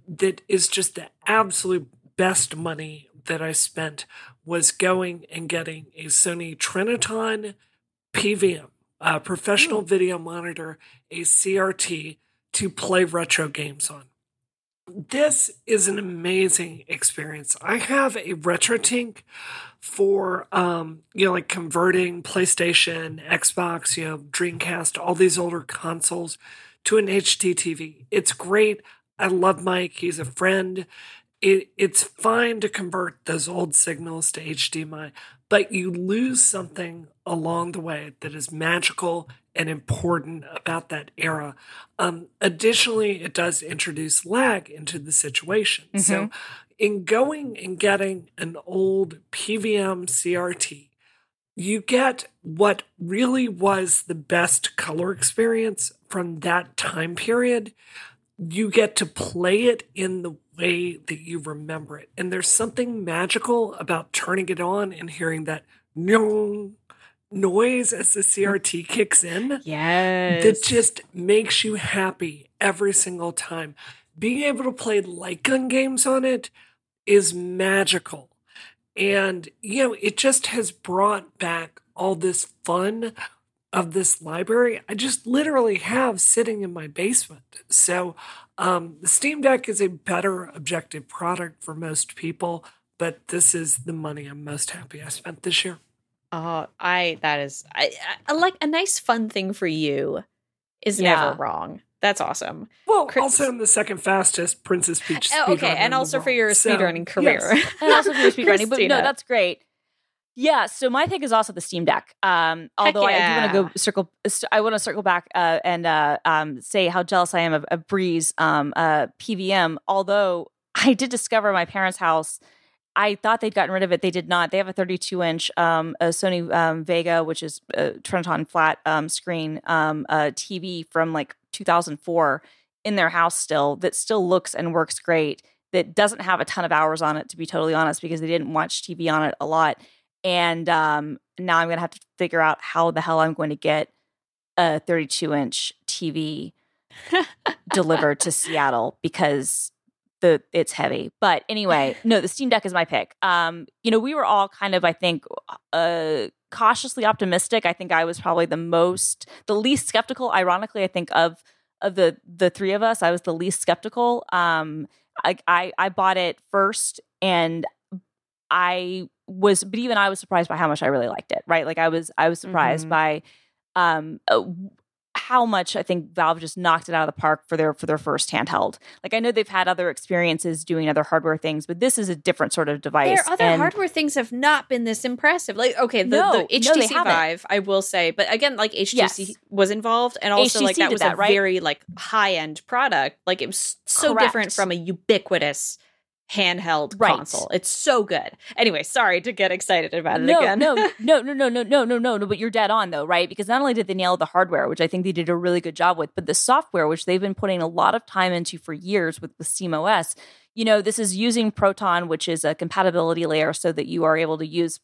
that is just the absolute best money that I spent was going and getting a Sony Trinitron PVM, a professional mm. video monitor, a CRT to play retro games on. This is an amazing experience. I have a RetroTink for um, you know like converting PlayStation, Xbox, you know Dreamcast, all these older consoles to an HD TV. It's great. I love Mike. He's a friend. It, it's fine to convert those old signals to HDMI, but you lose something along the way that is magical and important about that era. Um, additionally, it does introduce lag into the situation. Mm-hmm. So, in going and getting an old PVM CRT, you get what really was the best color experience from that time period. You get to play it in the way that you remember it. And there's something magical about turning it on and hearing that noise as the CRT kicks in. Yes. That just makes you happy every single time. Being able to play light gun games on it is magical. And, you know, it just has brought back all this fun of this library. I just literally have sitting in my basement. So, um, the Steam Deck is a better objective product for most people, but this is the money I'm most happy I spent this year. Oh, I that is I, I like a nice fun thing for you is yeah. never wrong. That's awesome. Well, Chris, also I'm the second fastest Princess Peach. (laughs) Oh, okay, and also for your so, speedrunning career, yes. (laughs) and also for your speedrunning. but no, that's great. Yeah, so my pick is also the Steam Deck. Um, although yeah. I do want to go circle, I want to circle back uh, and uh, um, say how jealous I am of, of Bree's um, uh, PVM. Although I did discover my parents' house I thought they'd gotten rid of it. They did not. They have a 32 inch um, a Sony um, Wega, which is a Trinitron flat um, screen um, TV from like 2004 in their house still that still looks and works great. That doesn't have a ton of hours on it, to be totally honest, because they didn't watch TV on it a lot. And um, now I'm going to have to figure out how the hell I'm going to get a 32 inch TV (laughs) delivered to Seattle because the it's heavy. But anyway, (laughs) no, the Steam Deck is my pick. Um, you know, we were all kind of, I think, uh cautiously optimistic. I think I was probably the most the least skeptical, ironically, I think, of of the the three of us. I was the least skeptical. Um I I, I bought it first and I was but even I was surprised by how much I really liked it, right? Like I was I was surprised mm-hmm. by um uh, how much I think Valve just knocked it out of the park for their for their first handheld. Like I know they've had other experiences doing other hardware things, but this is a different sort of device. Their other and hardware things have not been this impressive. Like okay, the, no, the HTC no, Vive, I will say, but again, like HTC yes. was involved, and also HTC like that was that, a right? very like high end product. Like it was so Correct. different from a ubiquitous handheld right. console. It's so good. Anyway, sorry to get excited about it no, again. no, (laughs) no, no, no, no, no, no, no, no. But you're dead on though, right? Because not only did they nail the hardware, which I think they did a really good job with, but the software, which they've been putting a lot of time into for years with the SteamOS. You know, this is using Proton, which is a compatibility layer, so that you are able to use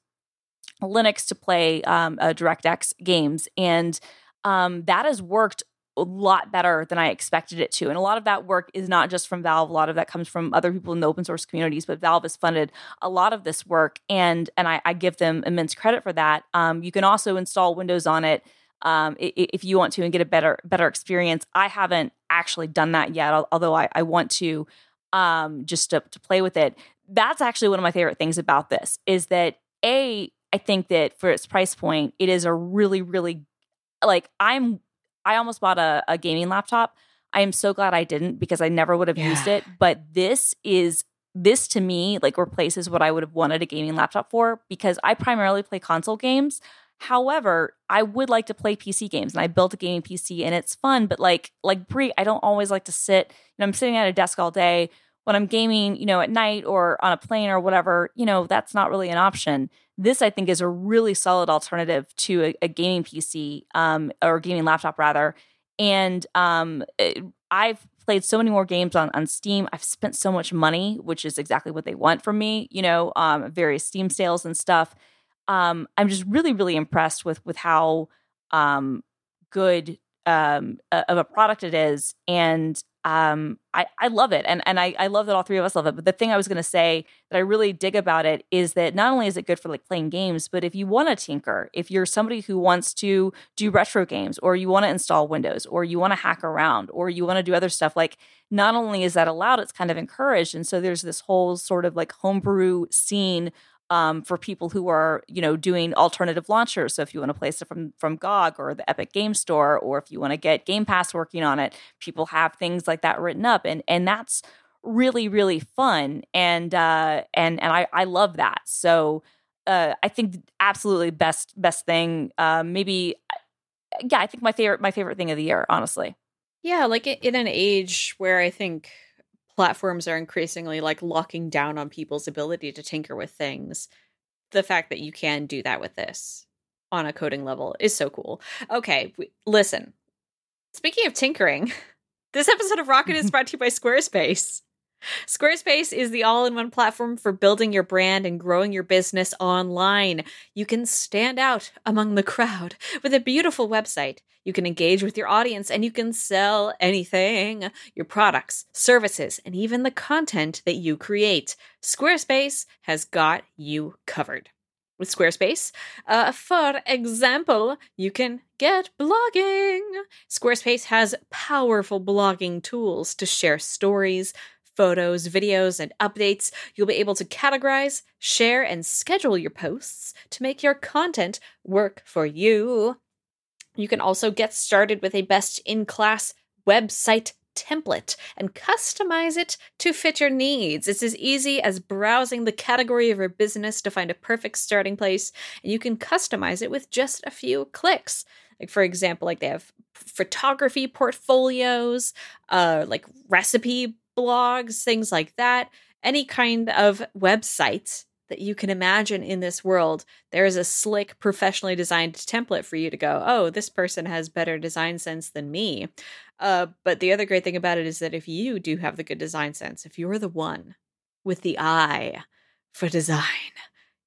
Linux to play um, uh, DirectX games, and um, that has worked a lot better than I expected it to. And a lot of that work is not just from Valve. A lot of that comes from other people in the open source communities, but Valve has funded a lot of this work. And and I, I give them immense credit for that. Um, you can also install Windows on it um, if you want to and get a better better experience. I haven't actually done that yet, although I, I want to um, just to, to play with it. That's actually one of my favorite things about this is that a I think that for its price point, it is a really really like I'm I almost bought a, a gaming laptop. I am so glad I didn't because I never would have Yeah. used it. But this is this to me like replaces what I would have wanted a gaming laptop for because I primarily play console games. However, I would like to play PC games and I built a gaming PC and it's fun, but like like Brie, I don't always like to sit, you know, I'm sitting at a desk all day. When I'm gaming, you know, at night or on a plane or whatever, you know, that's not really an option. This I think is a really solid alternative to a, a gaming PC um, or gaming laptop rather. And um, it- I've played so many more games on, on Steam. I've spent so much money, which is exactly what they want from me, you know, um, various Steam sales and stuff. Um, I'm just really, really impressed with with how um, good um, of a product it is, and um, I, I love it, and and I, I love that all three of us love it. But the thing I was going to say that I really dig about it is that not only is it good for like playing games, but if you want to tinker, if you're somebody who wants to do retro games, or you want to install Windows, or you want to hack around, or you want to do other stuff, like not only is that allowed, it's kind of encouraged, and so there's this whole sort of like homebrew scene um, for people who are you know doing alternative launchers. So if you want to play stuff from from GOG or the Epic Game Store, or if you want to get Game Pass working on it, people have things like that written up, and and that's really really fun, and uh, and and I I love that. So uh, I think absolutely best best thing. Uh, maybe yeah, I think my favorite my favorite thing of the year, honestly. Yeah, like in an age where I think platforms are increasingly like locking down on people's ability to tinker with things, the fact that you can do that with this on a coding level is so cool. Okay, w- listen. Speaking of tinkering, (laughs) this episode of Rocket is (laughs) brought to you by Squarespace. Squarespace is the all in one platform for building your brand and growing your business online. You can stand out among the crowd with a beautiful website. You can engage with your audience and you can sell anything your products, services, and even the content that you create. Squarespace has got you covered. With Squarespace, uh, for example, you can get blogging. Squarespace has powerful blogging tools to share stories, photos, videos, and updates. You'll be able to categorize, share, and schedule your posts to make your content work for you. You can also get started with a best in class website template and customize it to fit your needs. It's as easy as browsing the category of your business to find a perfect starting place, and you can customize it with just a few clicks. Like for example, like they have photography portfolios, uh like recipe blogs, things like that. Any kind of website that you can imagine in this world, there is a slick, professionally designed template for you to go, oh, this person has better design sense than me. Uh, but the other great thing about it is that if you do have the good design sense, if you're the one with the eye for design,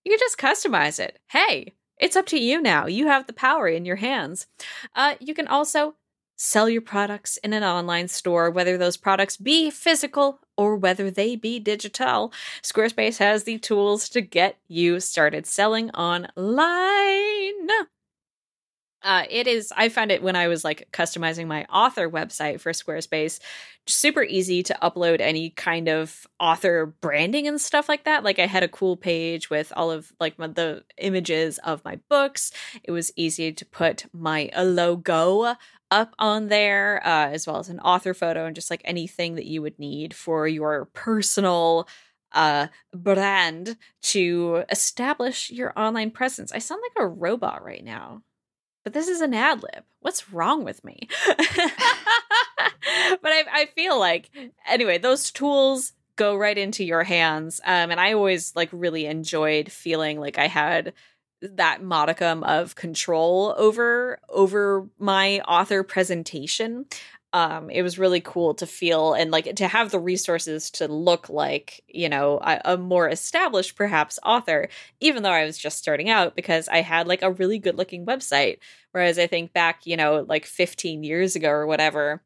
you can just customize it. Hey, it's up to you now. You have the power in your hands. Uh, you can also sell your products in an online store, whether those products be physical or whether they be digital. Squarespace has the tools to get you started selling online. Uh, it is, I found it when I was like customizing my author website for Squarespace, super easy to upload any kind of author branding and stuff like that. Like I had a cool page with all of like my, the images of my books. It was easy to put my logo up on there, uh, as well as an author photo and just like anything that you would need for your personal uh brand to establish your online presence. I sound like a robot right now but this is an ad lib. What's wrong with me? (laughs) but I, I feel like, anyway, those tools go right into your hands. Um, and I always like really enjoyed feeling like I had that modicum of control over over my author presentation. Um it was really cool to feel and like to have the resources to look like you know a, a, more established perhaps author even though i was just starting out because i had like a really good looking website. Whereas i think back you know like 15 years ago or whatever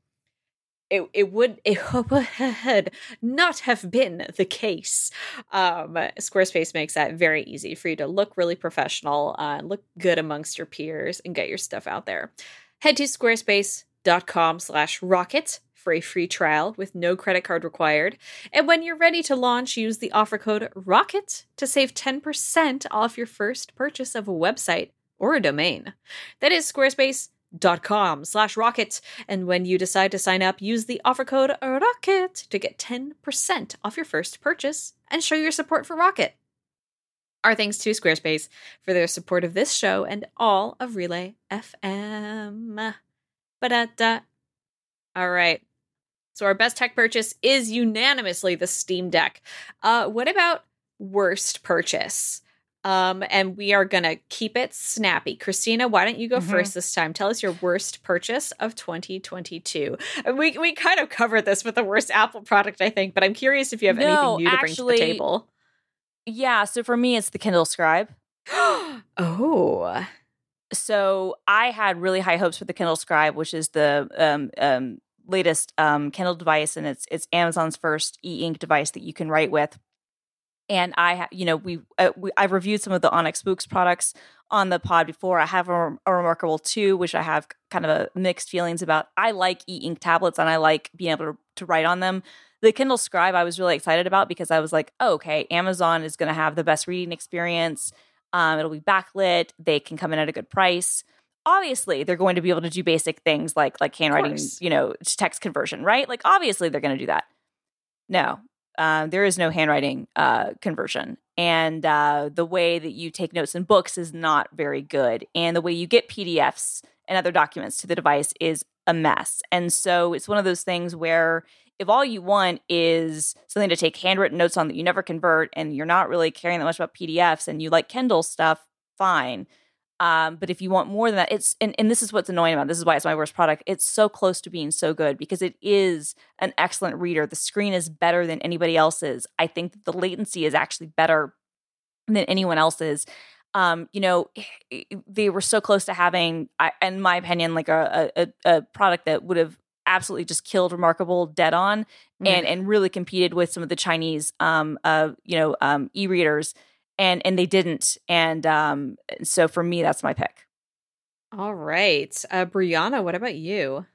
it, it would (laughs) it would not have been the case. Um, Squarespace makes that very easy for you to look really professional, uh, look good amongst your peers, and get your stuff out there. Head to squarespace.com slash rocket for a free trial with no credit card required. And when you're ready to launch, use the offer code ROCKET to save 10% off your first purchase of a website or a domain. That is Squarespace dot com slash rocket. And when you decide to sign up use the offer code rocket to get 10% off your first purchase and show your support for rocket. Our thanks to squarespace for their support of this show and all of relay fm Ba-da-da. all right. So our best tech purchase is unanimously the steam deck. Uh what about worst purchase um, and we are gonna keep it snappy. Christina, why don't you go Mhm. first this time? Tell us your worst purchase of 2022. We we kind of covered this with the worst Apple product, I think, but I'm curious if you have No, anything new to bring to the table. Yeah, so for me, it's the Kindle Scribe. (gasps) oh, So I had really high hopes for the Kindle Scribe, which is the um, um, latest um, Kindle device, and it's it's Amazon's first e-ink device that you can write with. And I, you know, we, uh, we I've reviewed some of the Onyx Boox products on the pod before. I have a, a Remarkable two, which I have kind of a mixed feelings about. I like e-ink tablets, and I like being able to, to write on them. The Kindle Scribe, I was really excited about because I was like, oh, okay, Amazon is going to have the best reading experience. Um, it'll be backlit. They can come in at a good price. Obviously, they're going to be able to do basic things like like handwriting, you know, text conversion, right? Like obviously, they're going to do that. No, uh, there is no handwriting uh, conversion, and uh, the way that you take notes in books is not very good, and the way you get PDFs and other documents to the device is a mess. And so it's one of those things where if all you want is something to take handwritten notes on that you never convert and you're not really caring that much about PDFs and you like Kindle stuff, fine. Um, but if you want more than that, it's and, and this is what's annoying about it. this is why it's my worst product. It's so close to being so good because it is an excellent reader. The screen is better than anybody else's. I think that the latency is actually better than anyone else's. Um, you know, (sighs) they were so close to having, I- in my opinion, like a a, a product that would have absolutely just killed Remarkable dead on and and really competed with some of the Chinese um uh you know um e-readers and and they didn't and um so for me that's my pick. all right, uh, Brianna, what about you?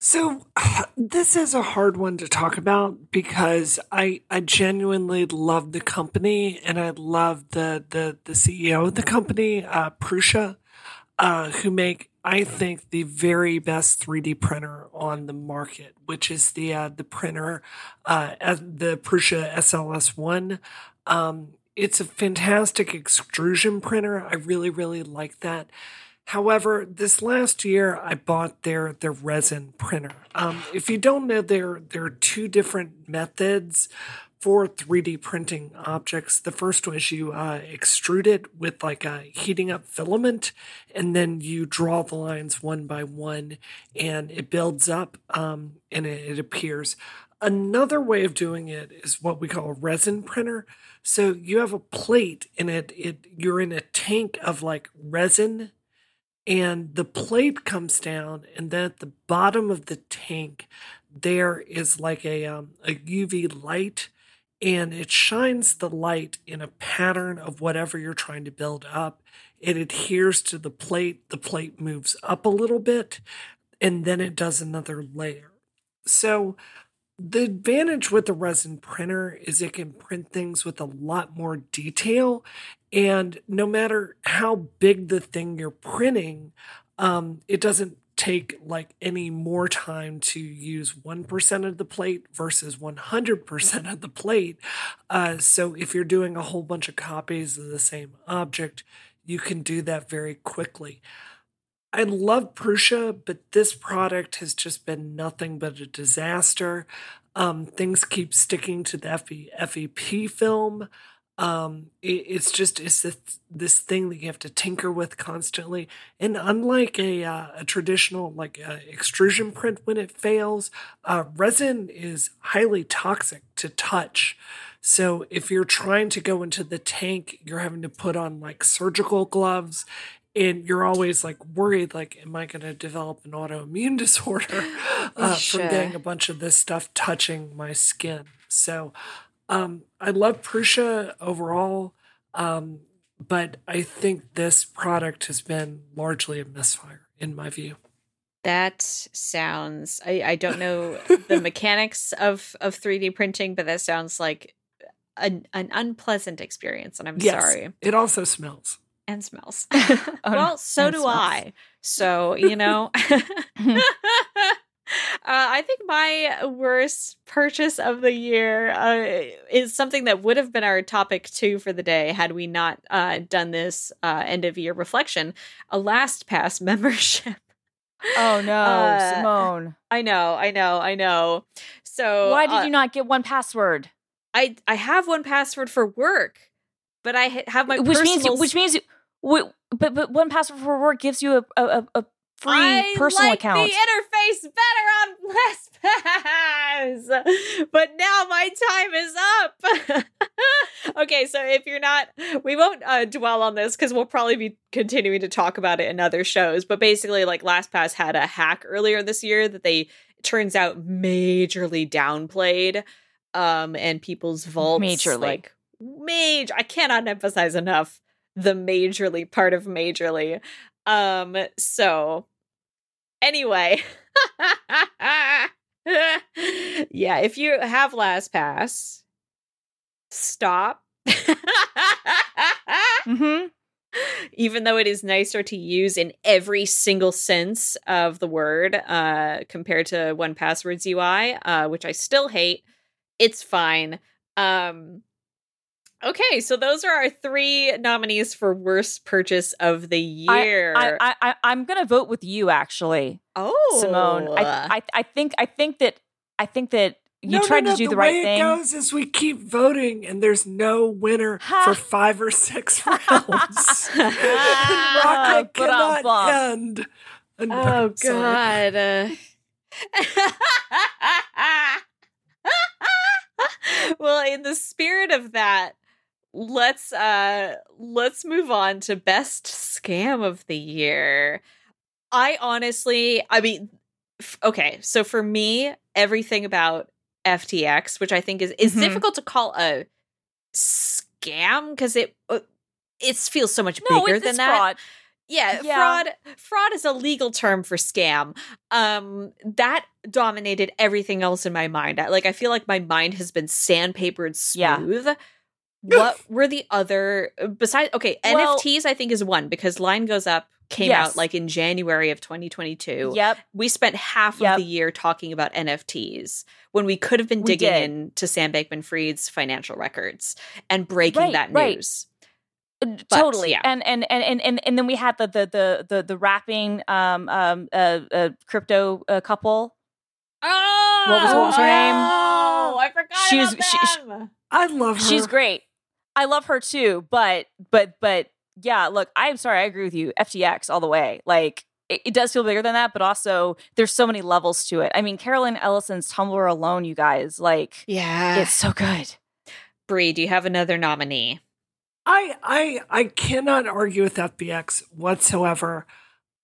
So (sighs) this is a hard one to talk about because I I genuinely love the company and I love the the the CEO of the company, uh, Prusa, uh, who make I think the very best 3D printer on the market, which is the uh, the printer, uh, the Prusa SLS one. Um, it's a fantastic extrusion printer. I really really like that. However, this last year I bought their their resin printer. Um, if you don't know, there there are two different methods for 3D printing objects. The first one is you uh, extrude it with like a heating up filament, and then you draw the lines one by one, and it builds up um, and it, it appears. Another way of doing it is what we call a resin printer. So you have a plate and it it you're in a tank of like resin and the plate comes down and then at the bottom of the tank there is like a um, a UV light and it shines the light in a pattern of whatever you're trying to build up it adheres to the plate the plate moves up a little bit and then it does another layer so the advantage with the resin printer is it can print things with a lot more detail. And no matter how big the thing you're printing um, it doesn't take like any more time to use 1% of the plate versus 100% of the plate. Uh, so if you're doing a whole bunch of copies of the same object you can do that very quickly I love Prusa, but this product has just been nothing but a disaster. Um, things keep sticking to the FE, FEP film. Um, it, it's just it's this, this thing that you have to tinker with constantly. And unlike a uh, a traditional like uh, extrusion print, when it fails, uh, resin is highly toxic to touch. So if you're trying to go into the tank, you're having to put on like surgical gloves and you're always like worried like am i going to develop an autoimmune (laughs) disorder (laughs) uh, Sure. from getting a bunch of this stuff touching my skin so um, i love prusa overall um, but i think this product has been largely a misfire in my view That sounds. I, I don't know (laughs) the mechanics of of 3D printing, but that sounds like an, an unpleasant experience, and I'm yes sorry. it also smells and smells. (laughs) Oh, (laughs) well, so do smells. I. So, you know. (laughs) Uh, I think my worst purchase of the year uh, is something that would have been our topic too for the day had we not uh, done this uh, end of year reflection. A LastPass membership. Oh no, Uh, Simone. I know, I know, I know. So Why did uh, you not get 1Password? I I have 1Password for work, but I ha- have my which means you, which means you, but but 1Password for work gives you a a, a- a free I personal like account. the interface better on (laughs) LastPass, but now my time is up. (laughs) okay, so if you're not, we won't uh, dwell on this because we'll probably be continuing to talk about it in other shows. But basically, like LastPass had a hack earlier this year that they turns out majorly downplayed, um, and people's vaults Majorly. like major. I cannot emphasize enough the majorly part of majorly. Um, so anyway. (laughs) yeah, if you have LastPass, stop. mm-hmm. (laughs) Even though it is nicer to use in every single sense of the word uh, compared to 1Password's UI, uh, which I still hate, it's fine. Um, okay, so those are our three nominees for worst purchase of the year. I, I, I, I'm gonna vote with you, actually, oh, Simone. I, I, I think, I think that, I think that you no, tried no, no, to do the, right thing. the right way thing. It goes is we keep voting, and there's no winner Ha. for five or six (laughs) rounds. (laughs) and Rocket cannot ba-dum-bum. end. Uh, and- Oh sorry. God. (laughs) well, in the spirit of that, let's uh let's move on to best scam of the year. I honestly, I mean, f- okay, so for me, everything about FTX, which I think is is Mhm. difficult to call a scam because it uh, it feels so much no, bigger than that fraud. yeah, Yeah. fraud fraud is a legal term for scam um that dominated everything else in my mind I, like i feel like my mind has been sandpapered Yeah. Smooth what (laughs) were the other besides okay Well- nfts i think is one because line goes up came Yes. out like in january of 2022 Yep. we spent half Yep. of the year talking about nfts when we could have been digging did. into sam bankman fried's financial records and breaking Right, that right. news Uh, totally yeah. and, and and and and and then we had the the the the, the rapping um um uh, uh crypto uh, couple Oh, What was- what was her name? Oh, I forgot She was- about she- she- I love her. she's great i love her too but but but yeah look i'm sorry i agree with you ftx all the way like it, it does feel bigger than that but also there's so many levels to it i mean caroline ellison's tumblr alone you guys like yeah. it's so good Bree, do you have another nominee? I I I cannot argue with FTX whatsoever.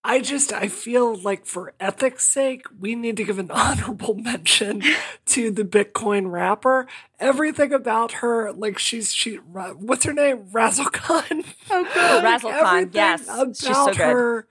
I just I feel like for ethics' sake, we need to give an (laughs) honorable mention to the Bitcoin rapper. Everything about her, like she's she what's her name? Razzlekhan. Oh, God. Razzlekhan, yes. About She's so good. her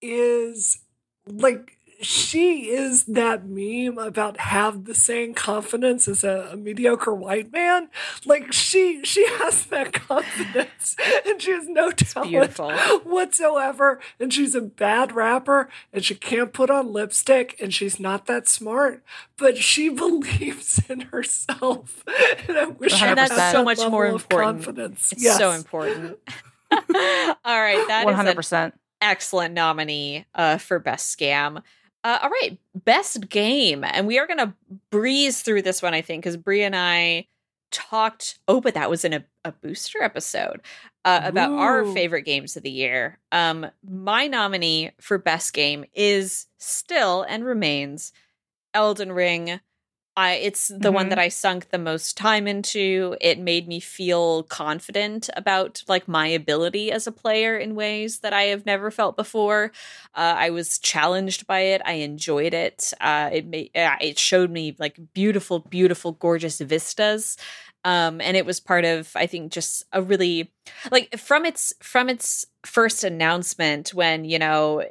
is like she is that meme about have the same confidence as a, a mediocre white man. Like she she has that confidence (laughs) and she has no talent beautiful. whatsoever. And she's a bad rapper and she can't put on lipstick and she's not that smart, but she (laughs) believes in herself. (laughs) And I wish I And had that's that so much more level of important. Confidence. It's Yes. so important. All right, that is an 100% excellent nominee uh, for best scam. Uh, all right, best game, and we are gonna breeze through this one, I think, because Brie and I talked. Oh, but that was in a, a booster episode uh, about our favorite games of the year. Um, my nominee for best game is still and remains Elden Ring. I it's the one Mhm. that I sunk the most time into. It made me feel confident about like my ability as a player in ways that I have never felt before. Uh, I was challenged by it. I enjoyed it. Uh, it made uh, it showed me like beautiful, beautiful, gorgeous vistas. Um, and it was part of I think just a really like from its from its first announcement when you know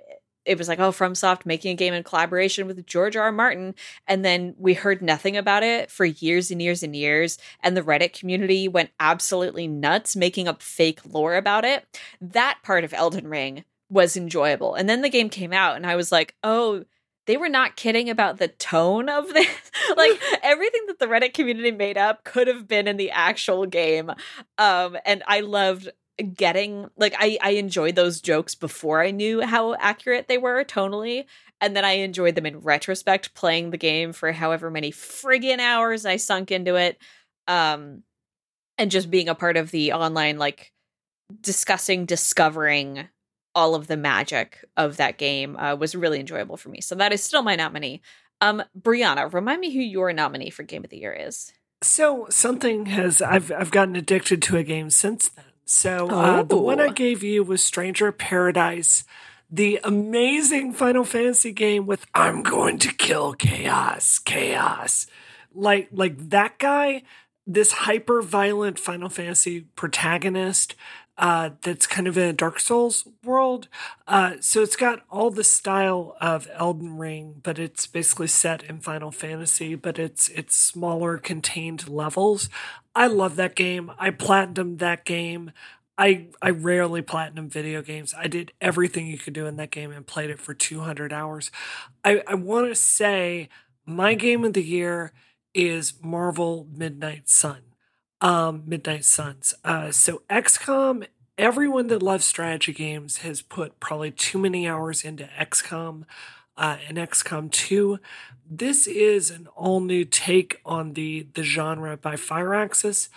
it was like, oh, FromSoft making a game in collaboration with George R. R. Martin. And then we heard nothing about it for years and years and years. And the Reddit community went absolutely nuts, making up fake lore about it. That part of Elden Ring was enjoyable. And then the game came out, and I was like, oh, they were not kidding about the tone of (laughs) this. like (laughs) everything that the Reddit community made up could have been in the actual game. Um, and I loved getting like I I enjoyed those jokes before I knew how accurate they were tonally and then I enjoyed them in retrospect playing the game for however many friggin hours I sunk into it um and just being a part of the online like discussing discovering all of the magic of that game uh, was really enjoyable for me. So that is still my nominee. Um Brianna, remind me who your nominee for game of the year is. So something has I've I've gotten addicted to a game since then. So uh, the one I oh. gave you was Stranger Paradise, the amazing Final Fantasy game with "I'm going to kill chaos, chaos," like like that guy. This hyper violent Final Fantasy protagonist uh, that's kind of in a Dark Souls world. Uh, so it's got all the style of Elden Ring, but it's basically set in Final Fantasy, but it's it's smaller, contained levels. I love that game. I platinumed that game. I I rarely platinum video games. I did everything you could do in that game and played it for 200 hours. I, I want to say my game of the year is Marvel Midnight Sun um, Midnight Suns. Uh, so XCOM, everyone that loves strategy games has put probably too many hours into XCOM uh, and XCOM 2. This is an all new take on the the genre by Firaxis.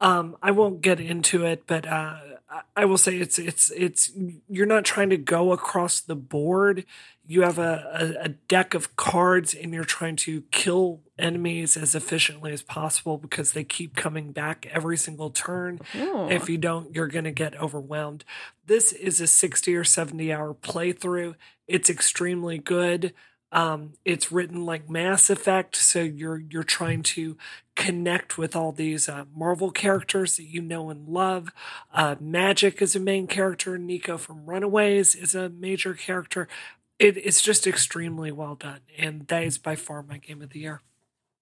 Um, I won't get into it, but uh, I will say it's it's it's you're not trying to go across the board. You have a, a, a deck of cards and you're trying to kill enemies as efficiently as possible because they keep coming back every single turn. Ooh. If you don't, you're going to get overwhelmed. This is a 60 or 70 hour playthrough. It's extremely good. Um, it's written like Mass Effect, so you're you're trying to connect with all these uh, Marvel characters that you know and love. Uh, Magik is a main character. Nico from Runaways is a major character. It, it's just extremely well done, and that is by far my game of the year.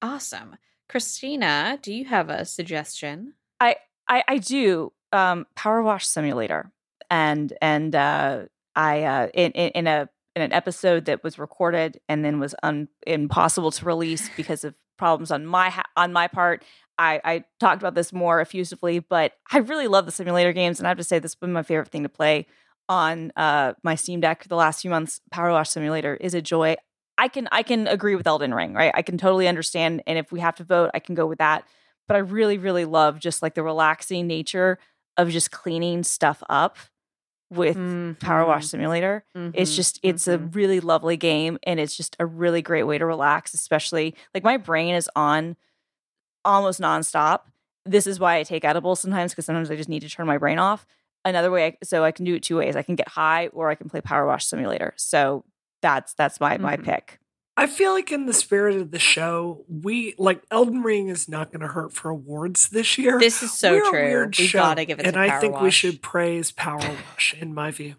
Awesome, Christina. Do you have a suggestion? I I, I do. Um, Power Wash Simulator, and and uh, I uh, in, in in a in an episode that was recorded and then was un- impossible to release because of problems on my ha- on my part. I, I talked about this more effusively, but I really love the simulator games, and I have to say this has been my favorite thing to play on uh, my Steam Deck the last few months. Power Wash Simulator is a joy. I can I can agree with Elden Ring, right? I can totally understand, and if we have to vote, I can go with that. But I really, really love just like the relaxing nature of just cleaning stuff up with mm-hmm. Power Wash Simulator. Mm-hmm. It's just it's mm-hmm. a really lovely game and it's just a really great way to relax, especially like my brain is on almost nonstop. This is why I take edibles sometimes because sometimes I just need to turn my brain off. Another way, I, so I can do it two ways. I can get high or I can play Power Wash Simulator. So that's that's my my mm-hmm. pick. I feel like in the spirit of the show, we like Elden Ring is not going to hurt for awards this year. This is so We're true. We gotta give it. And I think wash. we should praise Power Wash, in my view.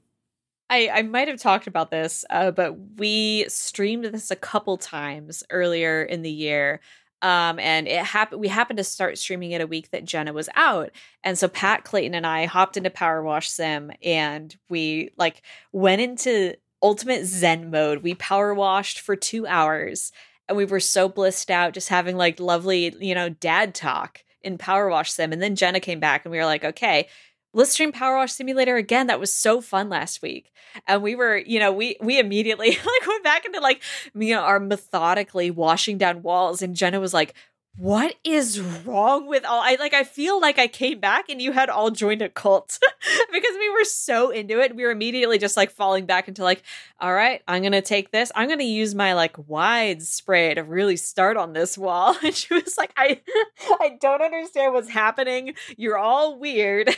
I, I might have talked about this, uh, but we streamed this a couple times earlier in the year. Um, and it happened. We happened to start streaming it a week that Jenna was out, and so Pat Clayton and I hopped into Power Wash Sim, and we like went into ultimate zen mode. We power washed for two hours and we were so blissed out just having like lovely, you know, dad talk in Power Wash Sim. And then Jenna came back and we were like, okay, let's stream Power Wash Simulator again. That was so fun last week. And we were, you know, we we immediately (laughs) like went back into like you know, our methodically washing down walls. And Jenna was like, what is wrong with all I like I feel like I came back and you had all joined a cult (laughs) because we were so into it. We were immediately just like falling back into like, all right, I'm gonna take this. I'm gonna use my like wide spray to really start on this wall. (laughs) And she was like, I (laughs) I don't understand what's happening. You're all weird.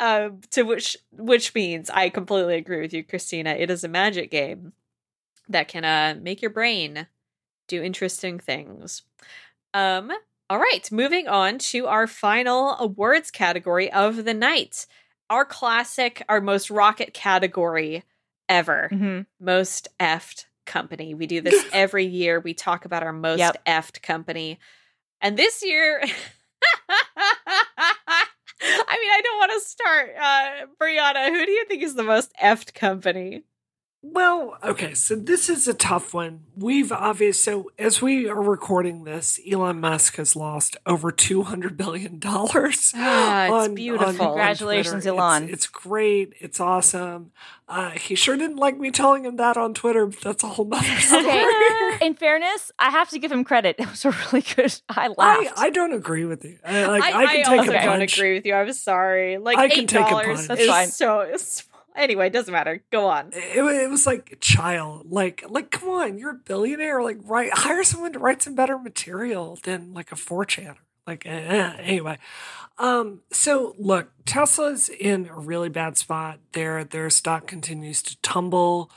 um, to which which means I completely agree with you, Christina. It is a magic game that can uh make your brain do interesting things. Um, all right, moving on to our final awards category of the night. Our classic, our most rocket category ever. Mm-hmm. Most effed company. We do (laughs) this every year. We talk about our most Yep. effed company. And this year (laughs) I mean, I don't want to start. Uh, Brianna, who do you think is the most effed company? Well, okay, so this is a tough one. We've obvious so as we are recording this, Elon Musk has lost over two hundred billion dollars. (gasps) Ah, it's beautiful. Congratulations, Twitter. Elon. It's, it's great. It's awesome. Uh, he sure didn't like me telling him that on Twitter, but that's a whole nother (laughs) story. Okay. In fairness, I have to give him credit. It was a really good. I I, laughed. I don't agree with you. I, like, I, I, can I take also a don't agree with you. I'm sorry. Like I can eight take a dollars punch. is That's fine. so. It's, anyway, it doesn't matter. Go on. It, it was like a child, like like come on, you're a billionaire. Like write hire someone to write some better material than like a four chaner. Like eh, eh, anyway, um. So look, Tesla's in a really bad spot. Their their stock continues to tumble.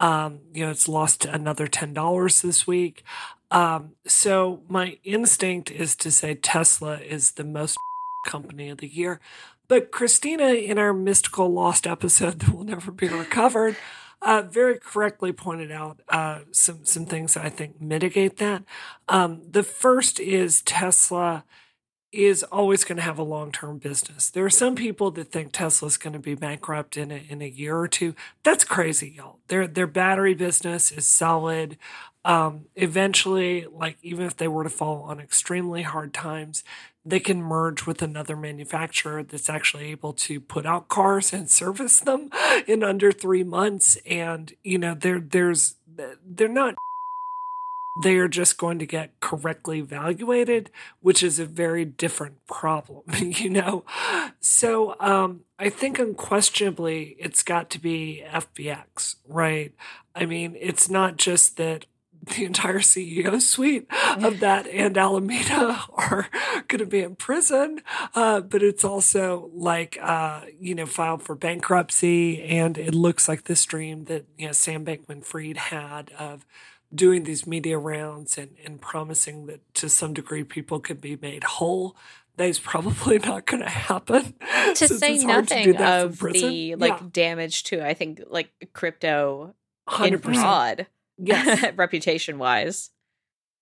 Um, you know, it's lost another ten dollars this week. Um, so my instinct is to say Tesla is the most company of the year. But Christina, in our mystical lost episode that will never be recovered, uh, very correctly pointed out uh, some some things that I think mitigate that. Um, the first is Tesla is always going to have a long term business. There are some people that think Tesla's going to be bankrupt in a, in a year or two. That's crazy, y'all. Their their battery business is solid. Um, eventually, like even if they were to fall on extremely hard times, they can merge with another manufacturer that's actually able to put out cars and service them (laughs) in under three months. And you know, there there's they're not they are just going to get correctly evaluated, which is a very different problem, (laughs) you know? So um, I think unquestionably it's got to be FTX, right? I mean, it's not just that the entire CEO suite of that and Alameda are going to be in prison, uh, but it's also like, uh, you know, filed for bankruptcy. And it looks like this dream that, you know, Sam Bankman Fried had of doing these media rounds and, and promising that to some degree people could be made whole. That is probably (laughs) not going to happen. To say it's hard to do nothing that of the like Yeah, damage to, I think, like crypto in 100%. Fraud, Yes. (laughs) reputation wise.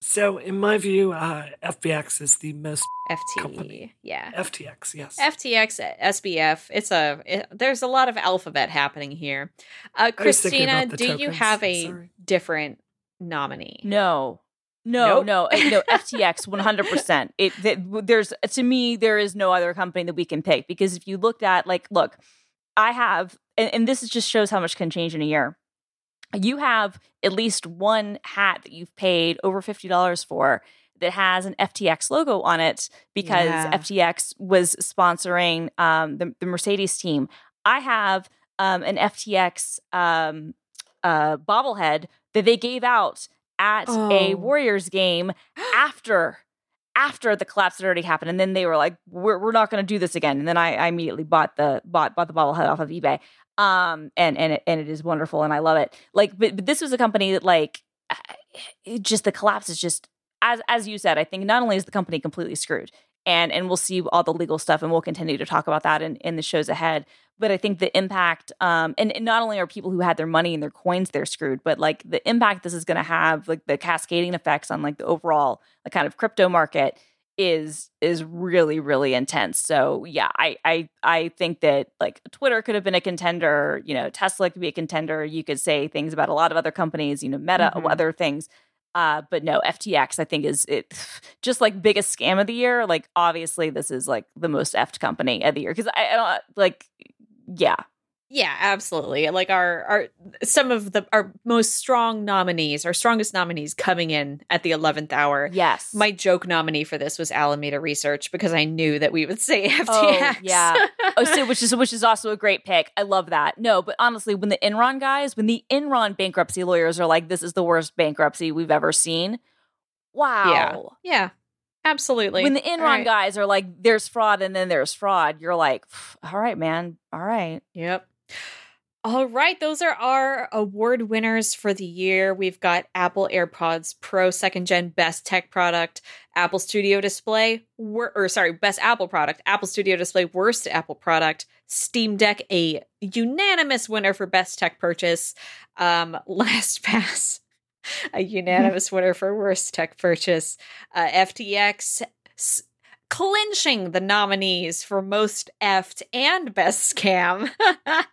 So, in my view, uh, FTX is the most FT, Company. yeah. FTX. Yes. FTX, SBF. It's a. It, there's a lot of alphabet happening here. Uh, I was thinking Christina, about the do you have a Sorry. different nominee? No. No, Nope. no, no. FTX, (laughs) one hundred percent. It th- there's to me there is no other company that we can pick because if you looked at like, look, I have, and, and this is just shows how much can change in a year. You have at least one hat that you've paid over fifty dollars for that has an FTX logo on it because Yeah. FTX was sponsoring um, the, the Mercedes team. I have um, an FTX um, uh, bobblehead that they gave out at a Oh. Warriors game (gasps) after after the collapse had already happened, and then they were like, "We're we're not going to do this again." And then I, I immediately bought the bought bought the bobblehead off of eBay, um, and and it, and it is wonderful, and I love it. Like, but, but this was a company that like it just the collapse is just as as you said. I think not only is the company completely screwed, and and we'll see all the legal stuff, and we'll continue to talk about that in in the shows ahead. But I think the impact, um, and, and not only are people who had their money and their coins they're screwed, but like the impact this is going to have, like the cascading effects on like the overall the kind of crypto market is is really really intense. So yeah, I I I think that like Twitter could have been a contender. You know, Tesla could be a contender. You could say things about a lot of other companies. You know, Meta, Mhm. other things. Uh, but no, FTX I think is it (sighs) just like biggest scam of the year. Like obviously this is like the most effed company of the year because I, I don't like yeah Yeah, absolutely. Like our our some of the our most strong nominees, our strongest nominees coming in at the eleventh hour. yes My joke nominee for this was Alameda Research because I knew that we would (laughs) say FTX. Oh, yeah. oh, so which is which is also a great pick. I love that. No, but honestly, when the Enron guys, when the Enron bankruptcy lawyers are like, "This is the worst bankruptcy we've ever seen," wow. Yeah. yeah, absolutely. When the Enron right. guys are like, "There's fraud," and then there's fraud, you're like, "All right, man. All right." Yep. All right, those are our award winners for the year. We've got Apple AirPods Pro second gen best tech product, Apple Studio Display, wor- or sorry, best Apple product, Apple Studio Display worst Apple product, Steam Deck a unanimous winner for best tech purchase, um, (laughs) LastPass a (laughs) unanimous winner for worst tech purchase, uh, FTX clinching the nominees for most effed and best scam,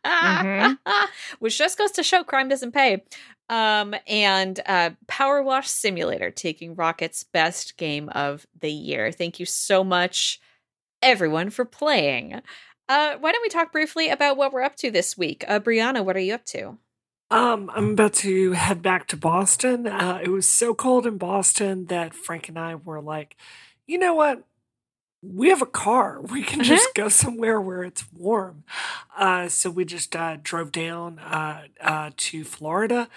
Mhm. (laughs) which just goes to show crime doesn't pay. Um, and uh, Power Wash Simulator taking Rocket's best game of the year. Thank you so much, everyone, for playing. Uh, why don't we talk briefly about what we're up to this week? Uh, Brianna, what are you up to? Um, I'm about to head back to Boston. Uh, it was so cold in Boston that Frank and I were like, you know what? We have a car. (laughs) We can just go somewhere where it's warm. Uh, so we just uh, drove down uh, uh, to Florida.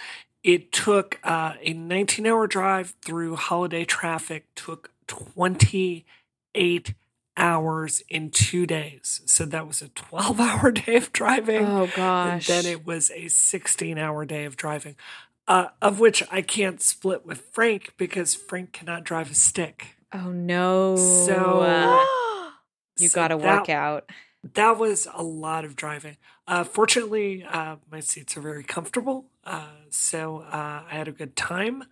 It took uh, a 19 hour drive through holiday traffic, took 28 hours in two days. So that was a 12 hour (laughs) day of driving. Oh And gosh. then it was a 16 hour day of driving, uh, of which I can't split with Frank because Frank cannot drive a stick. Oh no. So- Uh, (gasps) you So got to that- work out. That was a lot of driving. Uh, fortunately, uh, my seats are very comfortable. Uh, so uh, I had a good time.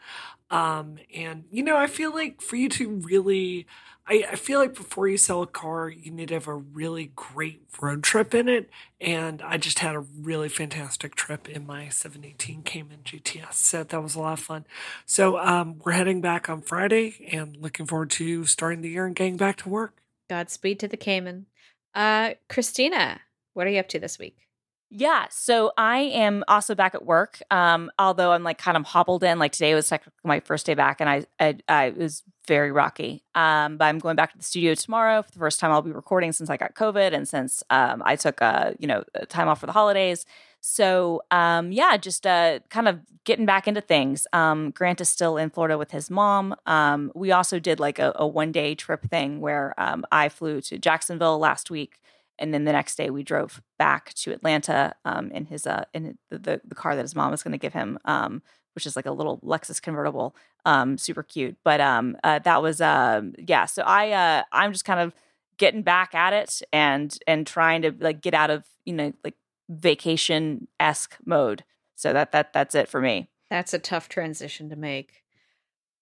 Um, and, you know, I feel like for you to really, I, I feel like before you sell a car, you need to have a really great road trip in it. And I just had a really fantastic trip in my 718 Cayman GTS. So that was a lot of fun. So um, we're heading back on Friday and looking forward to starting the year and getting back to work. Godspeed to the Cayman. Uh, Christina, what are you up to this week? Yeah, so I am also back at work. Um, although I'm like kind of hobbled in. Like today was technically my first day back, and I, I, I was very rocky. Um, but I'm going back to the studio tomorrow for the first time I'll be recording since I got COVID and since um, I took uh, you know time off for the holidays. So um, yeah, just uh, kind of getting back into things. Um, Grant is still in Florida with his mom. Um, we also did like a, a one day trip thing where um, I flew to Jacksonville last week and then the next day we drove back to Atlanta um, in his uh in the the, car that his mom was going to give him, um, which is like a little Lexus convertible, um, super cute. But um, uh, that was um, yeah. So I uh, I'm just kind of getting back at it and and trying to like get out of you know like vacation esque mode. So that that that's it for me. That's a tough transition to make.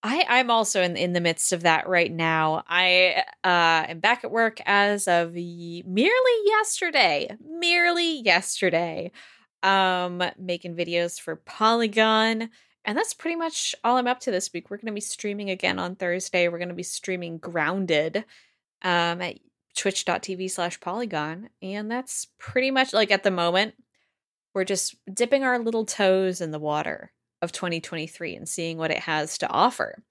I, I'm also in in the midst of that right now. I uh, am back at work as of merely yesterday, merely yesterday, um, making videos for Polygon, and that's pretty much all I'm up to this week. We're going to be streaming again on Thursday. We're going to be streaming Grounded um, at twitch.tv slash Polygon, and that's pretty much like at the moment we're just dipping our little toes in the water of 2023 and seeing what it has to offer.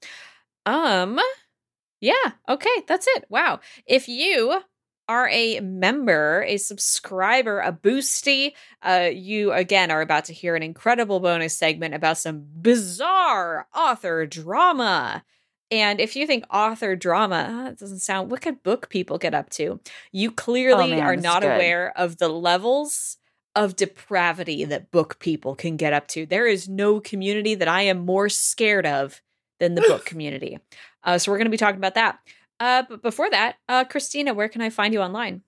Um yeah, okay, that's it. Wow. If you are a member, a subscriber, a boosty, uh, you again are about to hear an incredible bonus segment about some bizarre author drama. And if you think author drama, uh, it doesn't sound what could book people get up to? You clearly man, are not aware of the levels of depravity that book people can get up to. There is no community that I am more scared of than the book (sighs) community. Uh, so we're going to be talking about that. Uh, but before that, uh, Christina, where can I find you online?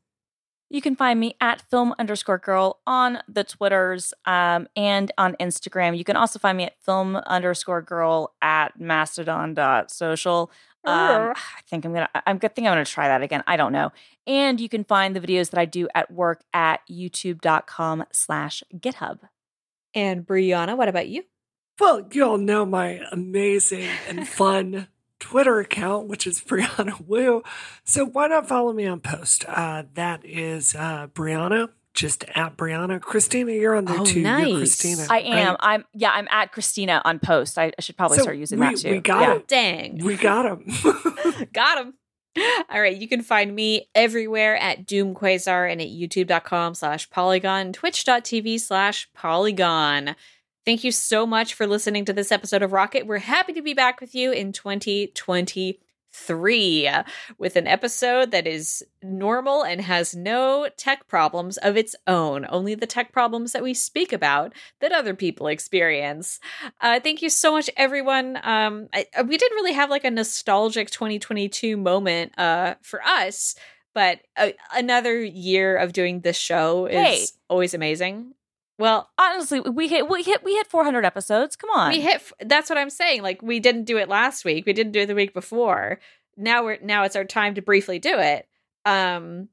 You can find me at film underscore girl on the Twitters um, and on Instagram. You can also find me at film underscore girl at mastodon.social. Um, I think I'm gonna. I'm good. Think I'm gonna try that again. I don't know. And you can find the videos that I do at work at YouTube.com/slash GitHub. And Brianna, what about you? Well, you all know my amazing and fun Twitter account, which is (laughs) Brianna Wu. So why not follow me on post? Uh, that is uh, Brianna, just at Brianna. Christina, you're on there Oh, too. nice. You're Christina. I am. right? I'm. Yeah. I'm at Christina on post. I, I should probably So start using we- that too. we got yeah. it. Dang. We got (laughs) him. (laughs) Got him. All right. You can find me everywhere at Doom Quasar and at youtube.com slash polygon, twitch.tv slash polygon. Thank you so much for listening to this episode of Rocket. We're happy to be back with you in 2023. three with an episode that is normal and has no tech problems of its own, only the tech problems that we speak about that other people experience. Uh, thank you so much, everyone. Um, I, uh, we didn't really have like a nostalgic 2022 moment uh, for us, but uh, another year of doing this show is Hey. always amazing. Well, Honestly, we hit we hit we hit 400 episodes. Come on. we hit. That's what I'm saying. Like we didn't do it last week. We didn't do it the week before. Now we're now it's our time to briefly do it. Um,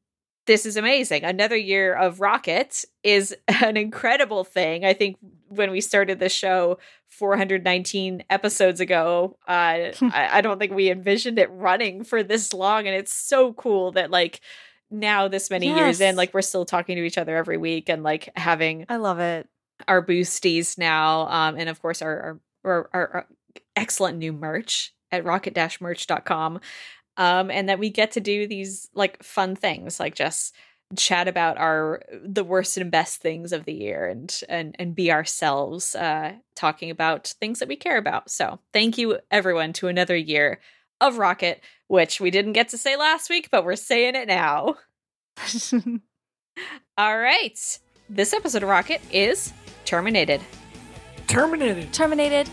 this is amazing. Another year of Rocket is (laughs) an incredible thing. I think when we started the show 419 episodes ago, uh, (laughs) I, I don't think we envisioned it running for this long, and it's so cool that like now this many years in, like we're still talking to each other every week and like having I love it. our boosties now um and of course our our, our, our excellent new merch at rocket-merch.com um and that we get to do these like fun things like just chat about our the worst and best things of the year and and and be ourselves uh talking about things that we care about. So thank you everyone to another year of rocket which we didn't get to say last week but we're saying it now (laughs) all right this episode of rocket is terminated Terminated. Terminated.